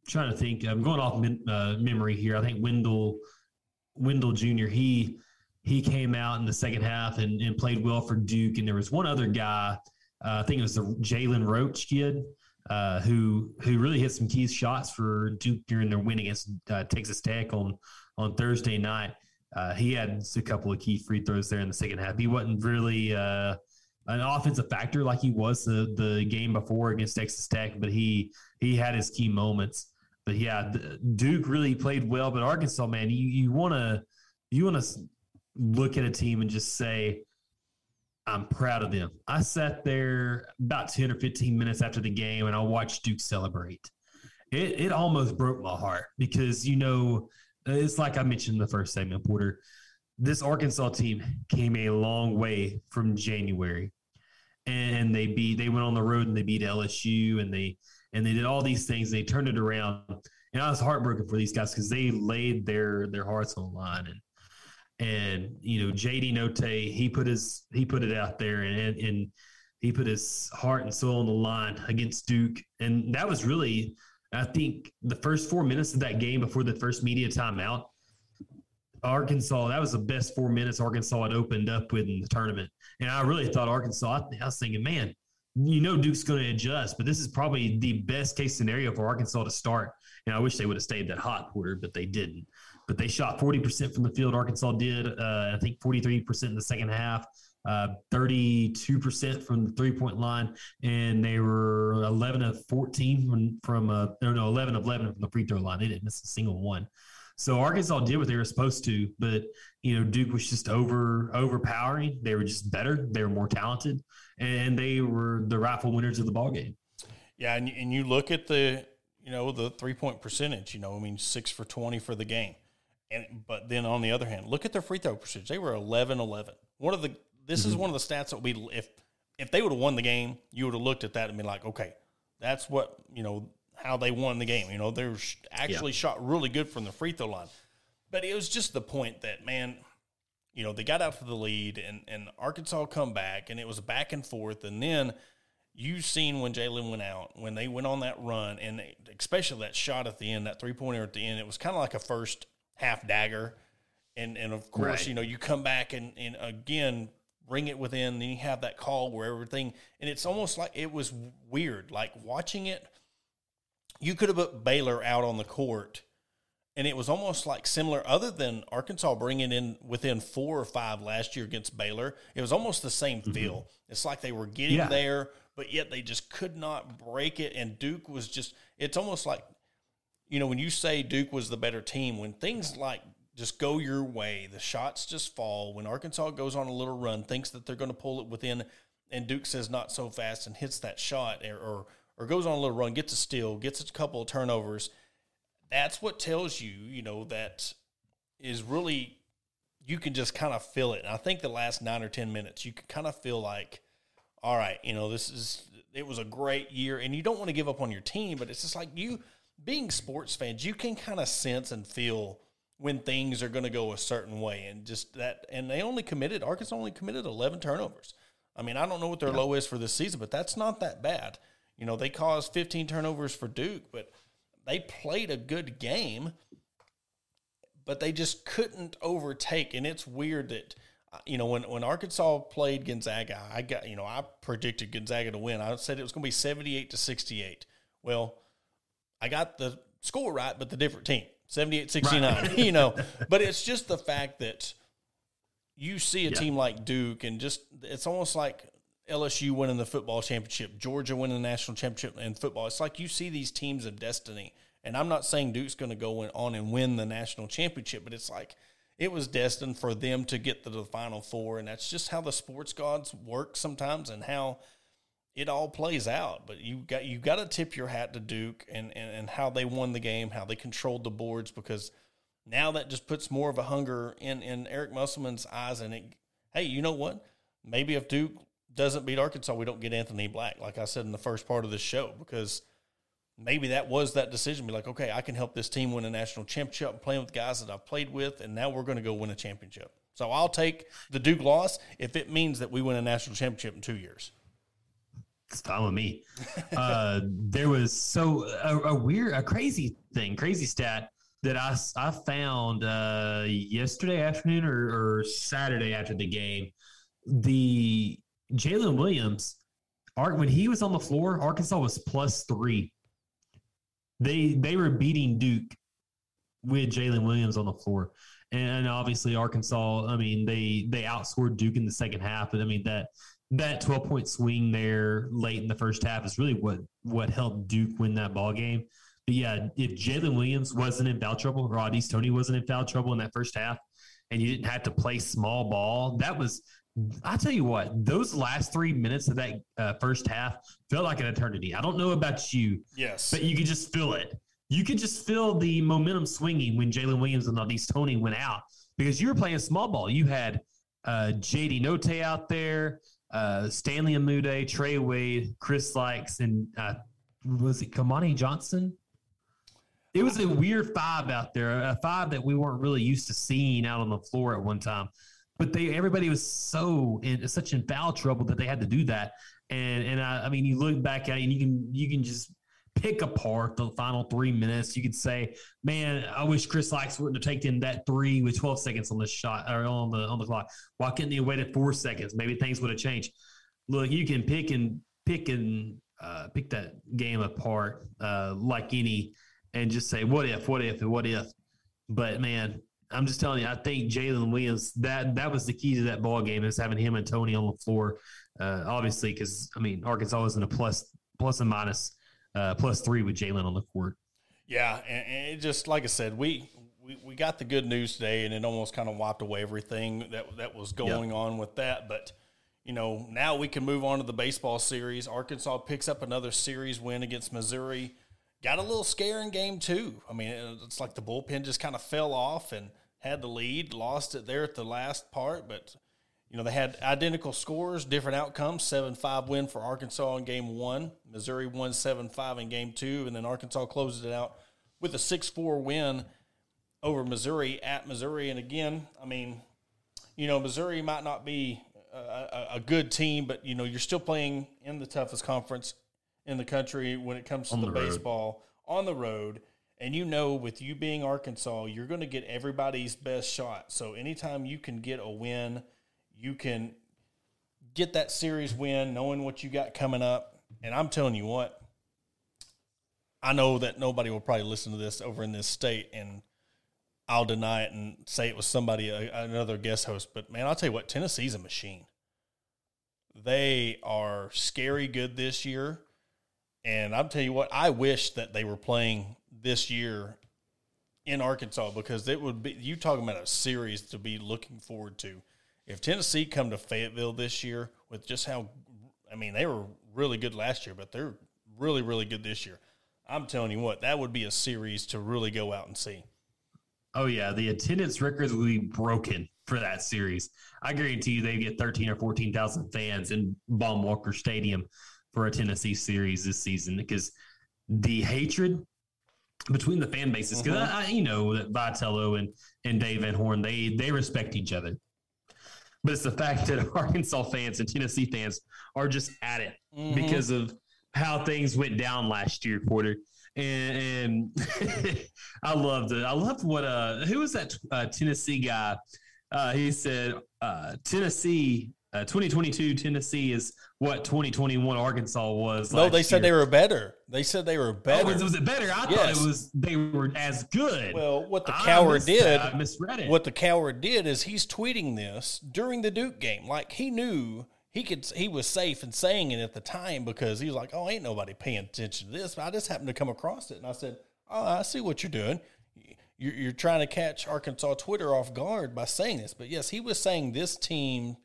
trying to think. I'm going off min, uh, memory here. I think Wendell Wendell Jr. He he came out in the second half and, and played well for Duke. And there was one other guy. Uh, I think it was the Jalen Roach kid uh, who who really hit some key shots for Duke during their win against uh, Texas Tech on on Thursday night. Uh, he had a couple of key free throws there in the second half. He wasn't really uh, an offensive factor like he was the the game before against Texas Tech, but he he had his key moments. But yeah, Duke really played well. But Arkansas, man, you you want to you want to look at a team and just say I'm proud of them. I sat there about 10 or 15 minutes after the game and I watched Duke celebrate. It, it almost broke my heart because, you know, it's like I mentioned in the first segment, Porter. This Arkansas team came a long way from January. And they beat they went on the road and they beat LSU and they and they did all these things. They turned it around. And I was heartbroken for these guys because they laid their their hearts on line. And and you know JD Notae he put his he put it out there and and He put his heart and soul on the line against Duke, and that was really, I think, the first four minutes of that game before the first media timeout. Arkansas, that was the best four minutes Arkansas had opened up with in the tournament. And I really thought Arkansas, I was thinking, man, you know Duke's going to adjust, but this is probably the best case scenario for Arkansas to start. And I wish they would have stayed that hot quarter, but they didn't. But they shot 40% from the field. Arkansas did, uh, I think 43% in the second half, uh, 32% from the three point line. And they were 11 of 14 from, from uh, no, 11 of 11 from the free throw line. They didn't miss a single one. So Arkansas did what they were supposed to, but you know Duke was just over overpowering. They were just better. They were more talented, and they were the rightful winners of the ball game. Yeah, and, and you look at the you know the three point percentage. You know, I mean six for twenty for the game, and but then on the other hand, look at their free throw percentage. They were 11-11. One of the this mm-hmm. is one of the stats that would be if if they would have won the game, you would have looked at that and been like, okay, that's what you know how they won the game. You know, they were actually yeah. shot really good from the free throw line. But it was just the point that, man, you know, they got out to the lead and, and Arkansas come back and it was back and forth. And then you seen when Jalen went out, when they went on that run, and they, especially that shot at the end, that three pointer at the end, it was kind of like a first half dagger. And, and of course, right. you know, you come back and, and again, bring it within, then you have that call where everything, and it's almost like it was weird, like watching it – you could have put Baylor out on the court, and it was almost like similar. Other than Arkansas bringing in within four or five last year against Baylor, it was almost the same mm-hmm. feel. It's like they were getting yeah. there, but yet they just could not break it. And Duke was just. It's almost like, you know, when you say Duke was the better team, when things like just go your way, the shots just fall. When Arkansas goes on a little run, thinks that they're going to pull it within, and Duke says not so fast and hits that shot or, or or goes on a little run, gets a steal, gets a couple of turnovers, that's what tells you, you know, that is really you can just kind of feel it. And I think the last nine or ten minutes, you can kind of feel like, all right, you know, this is it was a great year, and you don't want to give up on your team, but it's just like you being sports fans, you can kind of sense and feel when things are going to go a certain way, and just that. And they only committed Arkansas only committed eleven turnovers. I mean, I don't know what their yeah. low is for this season, but that's not that bad. You know, they caused 15 turnovers for Duke, but they played a good game, but they just couldn't overtake. And it's weird that, uh, you know, when, when Arkansas played Gonzaga, I got, you know, I predicted Gonzaga to win. I said it was going to be 78 to 68. Well, I got the score right, but the different team 78 69, right. you know. But it's just the fact that you see a yeah. team like Duke and just it's almost like LSU winning the football championship, Georgia winning the national championship in football. It's like you see these teams of destiny. And I'm not saying Duke's going to go on and win the national championship, but it's like it was destined for them to get to the final four. And that's just how the sports gods work sometimes and how it all plays out. But you got you got to tip your hat to Duke and, and, and how they won the game, how they controlled the boards, because now that just puts more of a hunger in, in Eric Musselman's eyes. And it, hey, you know what? Maybe if Duke doesn't beat Arkansas, we don't get Anthony Black, like I said in the first part of this show, because maybe that was that decision. Be like, okay, I can help this team win a national championship. Playing with guys that I've played with, and now we're going to go win a championship. So I'll take the Duke loss if it means that we win a national championship in two years. It's fine with me. uh, there was so a, a, weird, a crazy thing, crazy stat that I, I found uh, yesterday afternoon or, or Saturday after the game. The Jalen Williams, when he was on the floor, Arkansas was plus three. They they were beating Duke with Jalen Williams on the floor, and obviously Arkansas. I mean, they they outscored Duke in the second half, but I mean that that twelve point swing there late in the first half is really what what helped Duke win that ball game. But yeah, if Jalen Williams wasn't in foul trouble, or Toney wasn't in foul trouble in that first half, and you didn't have to play small ball, that was I tell you what, those last three minutes of that uh, first half felt like an eternity. I don't know about you, yes, but you could just feel it. You could just feel the momentum swinging when Jalen Williams and Au'Diese Toney went out because you were playing small ball. You had uh, JD Notae out there, uh, Stanley Umude, Trey Wade, Chris Lykes, and uh, was it Kamani Johnson? It was a weird five out there, a five that we weren't really used to seeing out on the floor at one time. but they everybody was so in such in foul trouble that they had to do that. And and I, I mean, you look back at it and you can you can just pick apart the final three minutes. You could say, "Man, I wish Chris Lykes wouldn't have taken that three with 12 seconds on the shot or on the on the clock. Why couldn't he waited four seconds? Maybe things would have changed." Look, you can pick and pick and uh, pick that game apart uh, like any, and just say, "What if? What if? And what if?" But man, I'm just telling you, I think Jalen Williams that that was the key to that ball game is having him and Toney on the floor. Uh, obviously, because I mean Arkansas isn't a plus plus and minus uh, plus three with Jalen on the court. Yeah, and, and it just like I said, we, we we got the good news today, and it almost kind of wiped away everything that that was going yep. on with that. But you know, now we can move on to the baseball series. Arkansas picks up another series win against Missouri. Got a little scare in game two. I mean, it's like the bullpen just kind of fell off and had the lead, lost it there at the last part, but you know they had identical scores, different outcomes. Seven five win for Arkansas in game one. Missouri won seven five in game two, and then Arkansas closes it out with a six four win over Missouri at Missouri. And again, I mean, you know, Missouri might not be a, a, good team, but you know, you're still playing in the toughest conference in the country when it comes to the, the baseball on the road and you know with you being Arkansas, you're going to get everybody's best shot. So anytime you can get a win, you can get that series win, knowing what you got coming up. And I'm telling you what, I know that nobody will probably listen to this over in this state, and I'll deny it and say it was somebody, another guest host. But man, I'll tell you what, Tennessee's a machine. They are scary good this year. And I'll tell you what, I wish that they were playing this year in Arkansas because it would be you talking about a series to be looking forward to. If Tennessee come to Fayetteville this year with just how I mean they were really good last year, but they're really really good this year. I'm telling you what, that would be a series to really go out and see. Oh yeah, the attendance records will be broken for that series. I guarantee you they get 13 or 14,000 fans in Baum-Walker Stadium for a Tennessee series this season because the hatred between the fan bases because mm-hmm. you know that Vitello and and Dave Van Horn they they respect each other, but it's the fact that Arkansas fans and Tennessee fans are just at it mm-hmm. because of how things went down last year, Porter. And, and I loved it. I loved what uh who was that uh, Tennessee guy? Uh, he said uh, Tennessee uh, 2022 Tennessee is what 2021 Arkansas was. No, they said they were better. They said they were better. Oh, was, it better? I yes. thought it was they were as good. Well, what the coward did, I misread it. What the coward did is he's tweeting this during the Duke game, like he knew he could. He was safe in saying it at the time because he was like, "Oh, ain't nobody paying attention to this." But I just happened to come across it, and I said, "Oh, I see what you're doing." You're, you're trying to catch Arkansas Twitter off guard by saying this, but yes, he was saying this team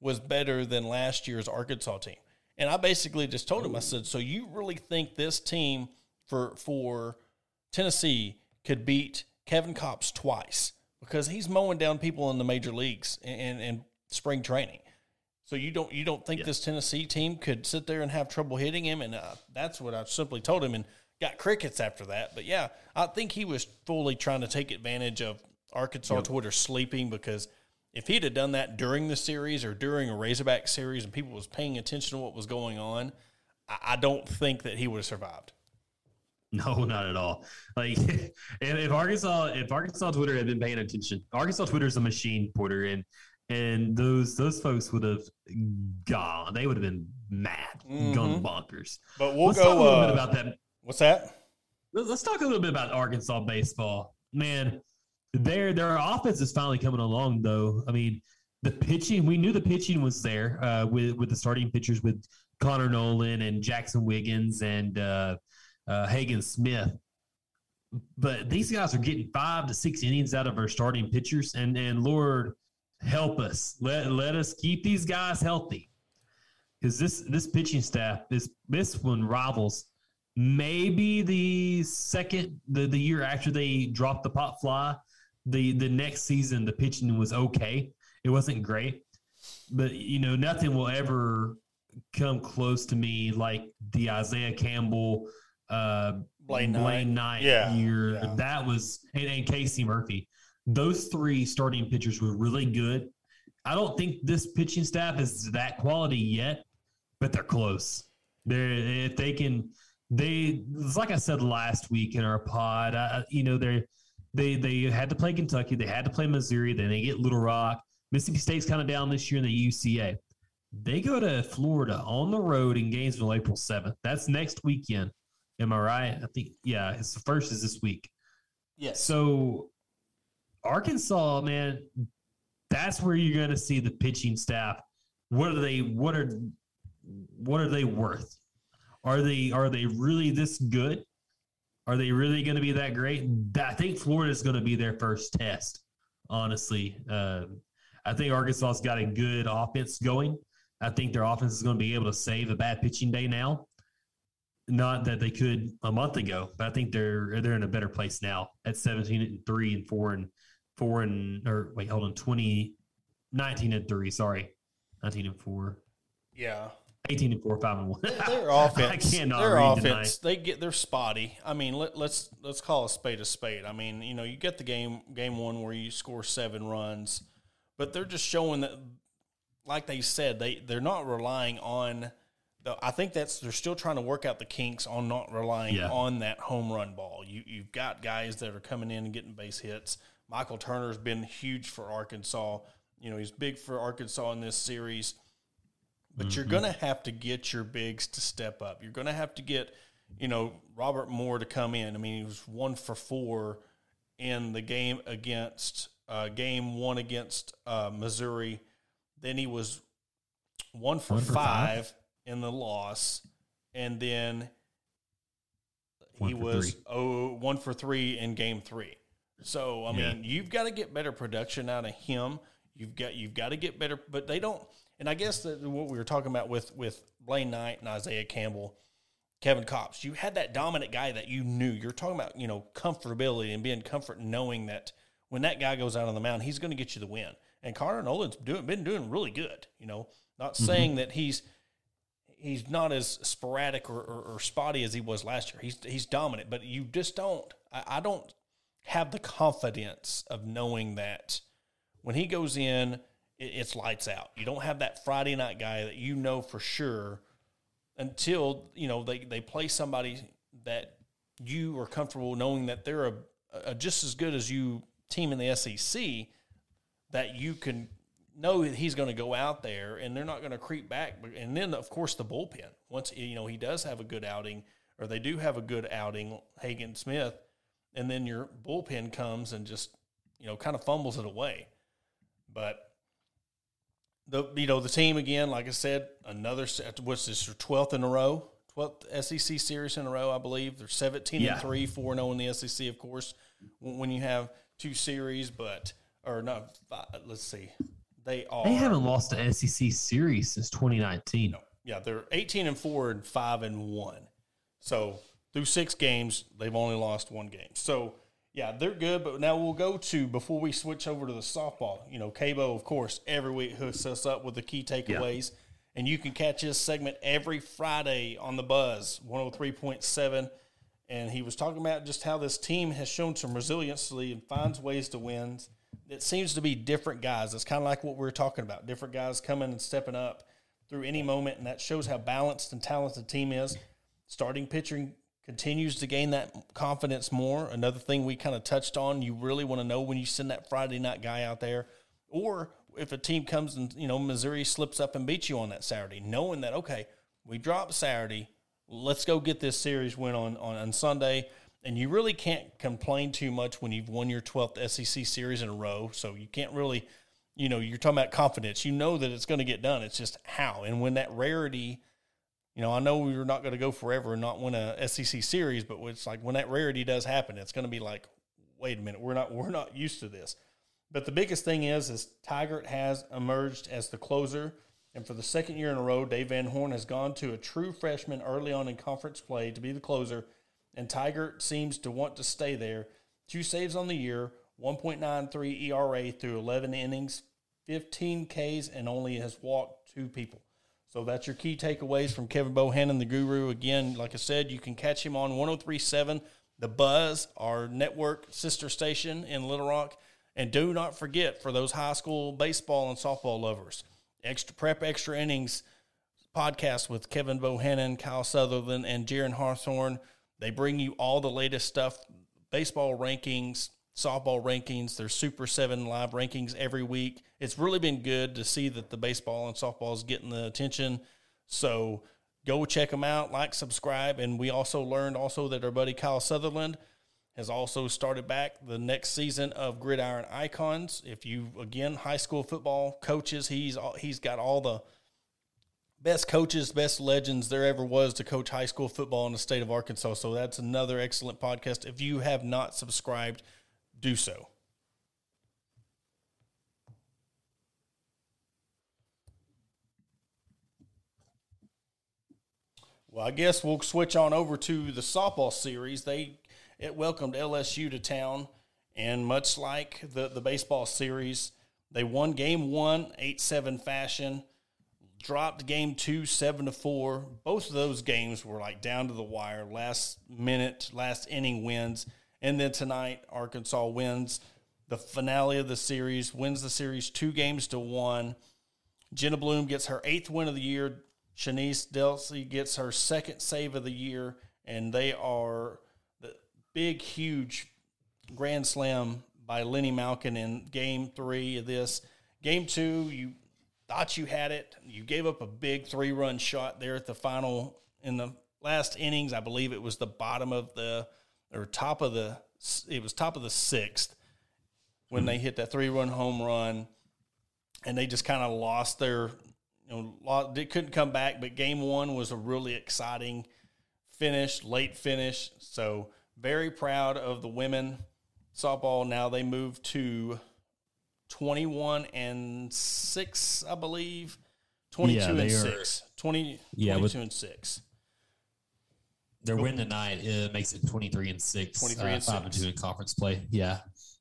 was better than last year's Arkansas team. And I basically just told him, I said, so you really think this team for for Tennessee could beat Kevin Kopps twice because he's mowing down people in the major leagues and, and spring training. So you don't you don't think yeah. this Tennessee team could sit there and have trouble hitting him? And uh, that's what I simply told him, and got crickets after that. But yeah, I think he was fully trying to take advantage of Arkansas yep. Twitter sleeping because if he'd have done that during the series or during a Razorback series and people was paying attention to what was going on, I, I don't think that he would have survived. No, not at all. Like if, if, Arkansas, if Arkansas Twitter had been paying attention, Arkansas Twitter is a machine, Porter, and and those those folks would have gone. They would have been mad, mm-hmm. gone bonkers. But we'll let's go talk a little uh, bit about that. What's that? Let's talk a little bit about Arkansas baseball, man. Their their offense is finally coming along, though. I mean, the pitching we knew the pitching was there uh, with with the starting pitchers with Connor Noland and Jackson Wiggins and uh, uh, Hagen Smith. But these guys are getting five to six innings out of our starting pitchers, and and Lord help us let let us keep these guys healthy because this this pitching staff this this one rivals maybe the second the, the year after they dropped the pop fly the the next season the pitching was okay. It wasn't great, but you know nothing will ever come close to me like the Isaiah Campbell, uh, Blaine, Blaine Knight, yeah. year. Yeah. That was and, and Casey Murphy. Those three starting pitchers were really good. I don't think this pitching staff is that quality yet, but they're close. They're if they can, they it's like I said last week in our pod. I, you know they they they had to play Kentucky, they had to play Missouri, then they get Little Rock. Mississippi State's kind of down this year in the UCA. They go to Florida on the road in Gainesville April seventh. That's next weekend. Am I right? I think yeah. It's the first is this week. Yes. So Arkansas, man, that's where you're going to see the pitching staff. What are they? What are what are they worth? Are they are they really this good? Are they really going to be that great? I think Florida is going to be their first test. Honestly, uh, I think Arkansas's got a good offense going. I think their offense is going to be able to save a bad pitching day now. Not that they could a month ago, but I think they're they're in a better place now at 17 and 3 and 4 and 4 and or wait, hold on, 20 19 and 3, sorry. 19 and 4. Yeah. 18 and 4, 5 and 1. Their offense, I cannot their offense, they get they're spotty. I mean, let, let's let's call a spade a spade. I mean, you know, you get the game game one where you score seven runs, but they're just showing that, like they said, they they're not relying on. The, I think that's they're still trying to work out the kinks on not relying Yeah. on that home run ball. You you've got guys that are coming in and getting base hits. Michael Turner's been huge for Arkansas. You know, he's big for Arkansas in this series but you're going to have to get your bigs to step up. You're going to have to get, you know, Robert Moore to come in. I mean, he was one for four in the game against uh, game one against uh, Missouri. Then he was one for, One for five, five? in the loss, and then One he was three. oh, one for three in game three. So I Yeah. mean, you've got to get better production out of him. You've got you've got to get better, but they don't. And I guess that what we were talking about with with Blaine Knight and Isaiah Campbell, Kevin Kopps, you had that dominant guy that you knew. You're talking about you know comfortability and being comfort, knowing that when that guy goes out on the mound, he's going to get you the win. And Connor Noland's doing been doing really good. You know, not mm-hmm. saying that he's he's not as sporadic or, or, or spotty as he was last year. He's he's dominant, but you just don't. I, I don't have the confidence of knowing that when he goes in, it's lights out. You don't have that Friday night guy that you know for sure until you know they they play somebody that you are comfortable knowing that they're a, a just as good as you team in the SEC that you can know that he's going to go out there and they're not going to creep back. And then, of course, the bullpen. Once you know he does have a good outing, or they do have a good outing, Hagen Smith, and then your bullpen comes and just you know kind of fumbles it away. But the you know the team again, like I said, another what's this? Twelfth in a row, twelfth SEC series in a row, I believe. They're seventeen Yeah. and zero in the SEC, of course. When you have two series, but or not, let's see, they are They haven't lost an SEC series since 2019. no, yeah, they're eighteen and four and five and one. So through six games, they've only lost one game. So yeah, they're good. But now we'll go to before we switch over to the softball. You know, Cabo, of course, every week hooks us up with the key takeaways, and you can catch his segment every Friday on the Buzz one hundred three point seven. And he was talking about just how this team has shown some resiliency and finds ways to win. It seems to be different guys. It's kind of like what we were talking about. Different guys coming and stepping up through any moment, and that shows how balanced and talented the team is. Starting pitching continues to gain that confidence more. Another thing we kind of touched on, you really want to know when you send that Friday night guy out there, or if a team comes and you know Missouri slips up and beats you on that Saturday, knowing that okay, we dropped Saturday, let's go get this series win on on, on Sunday. And you really can't complain too much when you've won your 12th SEC series in a row. So you can't really, you know, you're talking about confidence. You know that it's going to get done. It's just how. And when that rarity, you know, I know we're not going to go forever and not win a SEC series, but it's like when that rarity does happen, it's going to be like, wait a minute, we're not we're not used to this. But the biggest thing is, is Tygart has emerged as the closer, and for the second year in a row, Dave Van Horn has gone to a true freshman early on in conference play to be the closer, and Tygart seems to want to stay there. Two saves on the year, 1.93 ERA through 11 innings, 15 Ks, and only has walked two people. So that's your key takeaways from Kevin Bohannon, the guru. Again, like I said, you can catch him on 1037 The Buzz, our network sister station in Little Rock. And do not forget for those high school baseball and softball lovers, extra prep, extra innings podcast with Kevin Bohannon, Kyle Sutherland, and Jaron Hawthorne. They bring you all the latest stuff, baseball rankings, softball rankings, their Super 7 live rankings every week. It's really been good to see that the baseball and softball is getting the attention. So go check them out, like, subscribe. And we also learned also that our buddy Kyle Sutherland has also started back the next season of Gridiron Icons. If you again high school football coaches, he's he's got all the best coaches, best legends there ever was to coach high school football in the state of Arkansas. So that's another excellent podcast. If you have not subscribed, do so. Well, I guess we'll switch on over to the softball series. They it welcomed LSU to town, and much like the the baseball series, they won game one, eight seven fashion. Dropped game two, seven to four. Both of those games were like down to the wire, last minute, last inning wins. And then tonight, Arkansas wins the finale of the series, wins the series two games to one. Jenna Bloom gets her eighth win of the year. Chenise Delce gets her second save of the year, and they are the big, huge grand slam by Linnie Malkin in game three of this. Game two, you thought you had it. You gave up a big three run shot there at the final in the last innings. I believe it was the bottom of the or top of the it was top of the sixth when mm-hmm. they hit that three run home run, and they just kind of lost their you know lost, they couldn't come back. But game one was a really exciting finish, late finish. So very proud of the women softball. Now they move to 21 and 6, I believe. 22 yeah, and 6. 20, yeah, 22 with, and 6. Their win tonight uh, makes it 23 and 6. 23 and uh, 5 and 2 in conference play. Yeah.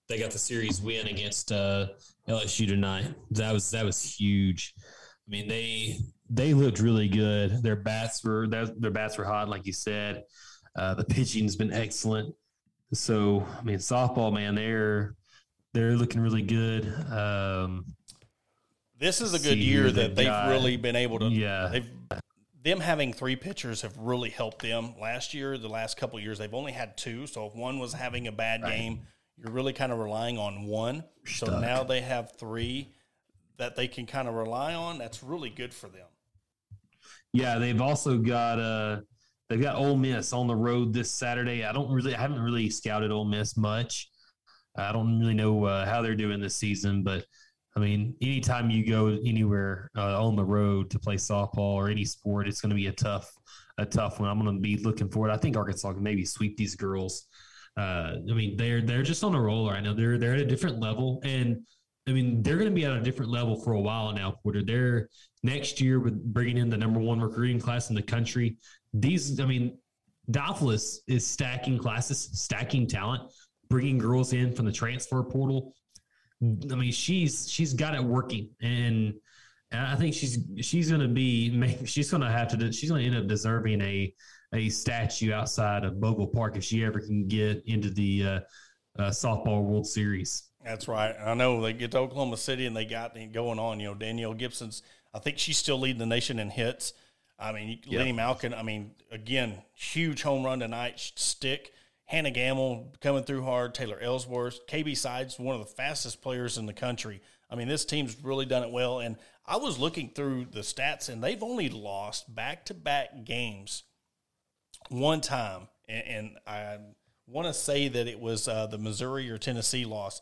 They got the series win against uh, LSU tonight. That was that was huge. I mean, they they looked really good. Their bats were their bats were hot, like you said. Uh, the pitching's been excellent. So, I mean, softball, man, they're they're looking really good. Um, this is a good year that they've got, really been able to. Yeah, they've them having three pitchers have really helped them. Last year, the last couple years, they've only had two. So if one was having a bad right. game, you're really kind of relying on one. Stuck. So now they have three that they can kind of rely on. That's really good for them. Yeah, they've also got uh they've got Ole Miss on the road this Saturday. I don't really I haven't really scouted Ole Miss much. I don't really know uh, how they're doing this season, but I mean, anytime you go anywhere uh, on the road to play softball or any sport, it's going to be a tough, a tough one. I'm going to be looking forward. I think Arkansas can maybe sweep these girls. Uh, I mean, they're they're just on a roll right now. They're they're at a different level, and I mean, they're going to be at a different level for a while now. Porter, they're next year with bringing in the number one recruiting class in the country. These, I mean, Douglas is stacking classes, stacking talent bringing girls in from the transfer portal. I mean, she's she's got it working, and I think she's she's going to be she's going to have to she's going to end up deserving a a statue outside of Bogle Park if she ever can get into the uh, uh, softball World Series. That's right. I know they get to Oklahoma City and they got it going on. You know, Danielle Gibson's. I think she's still leading the nation in hits. I mean, yep. Linnie Malkin. I mean, again, huge home run tonight. Stick Hannah Gamble coming through hard, Taylor Ellsworth, KB Sides, one of the fastest players in the country. I mean, this team's really done it well. And I was looking through the stats, and they've only lost back to back games one time. And, I want to say that it was uh, the Missouri or Tennessee loss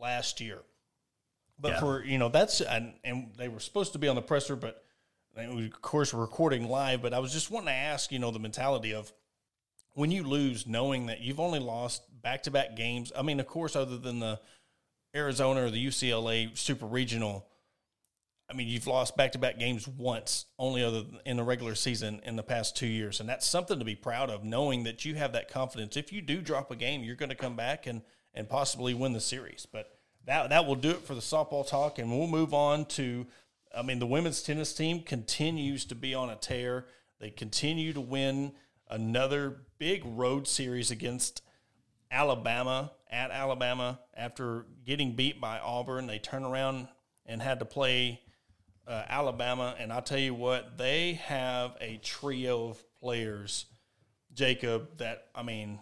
last year. But yeah. for, you know, that's, and, and they were supposed to be on the presser, but of course, we're recording live. But I was just wanting to ask, you know, the mentality of, when you lose knowing that you've only lost back to back games, I mean, of course, other than the Arizona or the UCLA super regional, I mean, you've lost back to back games once, only other in the regular season in the past two years. And that's something to be proud of, knowing that you have that confidence. If you do drop a game, you're going to come back and, and possibly win the series. But that, that will do it for the softball talk. And we'll move on to, I mean, the women's tennis team continues to be on a tear. They continue to win another big road series against Alabama at Alabama after getting beat by Auburn. They turn around and had to play uh, Alabama, and I'll tell you what, they have a trio of players, Jacob. That I mean,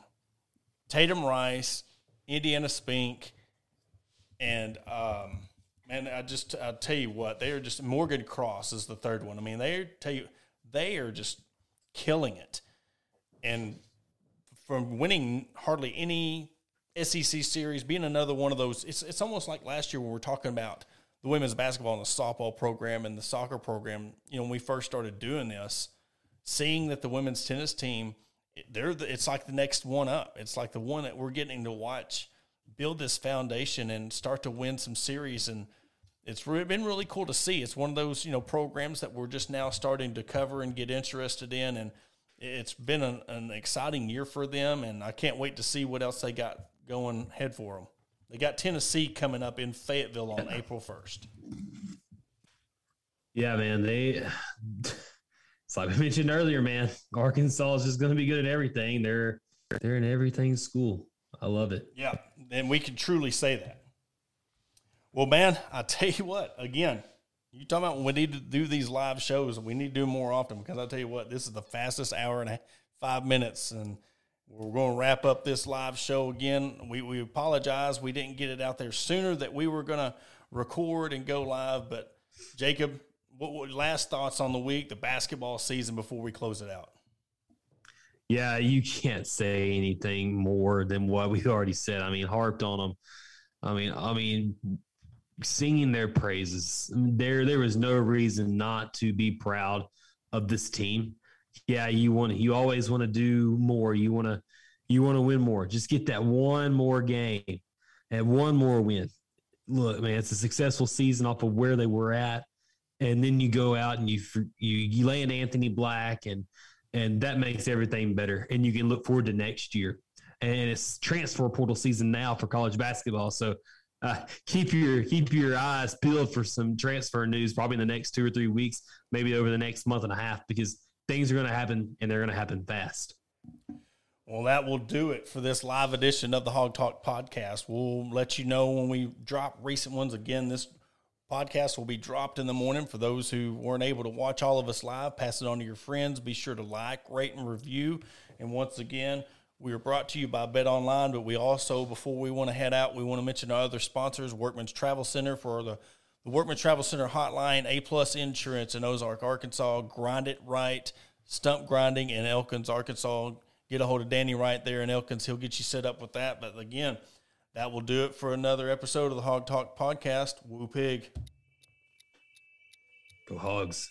Tatum Rice, Indianna Spink, and um, man, I just I tell you what, they are just Morgan Cross is the third one. I mean, they tell you they are just killing it, and from winning hardly any SEC series, being another one of those, it's it's almost like last year when we are talking about the women's basketball and the softball program and the soccer program, you know, when we first started doing this, seeing that the women's tennis team, they're the, it's like the next one up. It's like the one that we're getting to watch build this foundation and start to win some series and it's re- been really cool to see. It's one of those, you know, programs that we're just now starting to cover and get interested in and it's been an, an exciting year for them and I can't wait to see what else they got going ahead for them. They got Tennessee coming up in Fayetteville on April 1st. Yeah, man. They, it's like I mentioned earlier, man. Arkansas is just going to be good at everything. They're they're in everything school. I love it. Yeah, and we can truly say that. Well, man, I tell you what. Again, you talking about we need to do these live shows. We need to do more often because I tell you what, this is the fastest hour and five minutes, and we're going to wrap up this live show again. We, we apologize. We didn't get it out there sooner that we were going to record and go live. But, Jacob, what, what last thoughts on the week, the basketball season before we close it out? Yeah, you can't say anything more than what we've already said. I mean, harped on them. I mean, I mean, singing their praises. There, there was no reason not to be proud of this team yeah, you want you always want to do more. You want to you want to win more. Just get that one more game and one more win. Look, man, it's a successful season off of where they were at, and then you go out and you you you land Anthony Black, and and that makes everything better. And you can look forward to next year. And it's transfer portal season now for college basketball, so uh, keep your keep your eyes peeled for some transfer news probably in the next two or three weeks, maybe over the next month and a half, because things are going to happen and they're going to happen fast. Well, that will do it for this live edition of the Hog Talk podcast. We'll let you know when we drop recent ones. Again, this podcast will be dropped in the morning for those who weren't able to watch all of us live. Pass it on to your friends. Be sure to like, rate, and review. And once again, we are brought to you by Bet Online, but we also, before we want to head out, we want to mention our other sponsors Workman's Travel Center for the the Workman Travel Center hotline, A Plus Insurance in Ozark, Arkansas. Grind it right. Stump grinding in Elkins, Arkansas. Get a hold of Danny right there in Elkins. He'll get you set up with that. But again, that will do it for another episode of the Hog Talk podcast. Woo pig. Go hogs.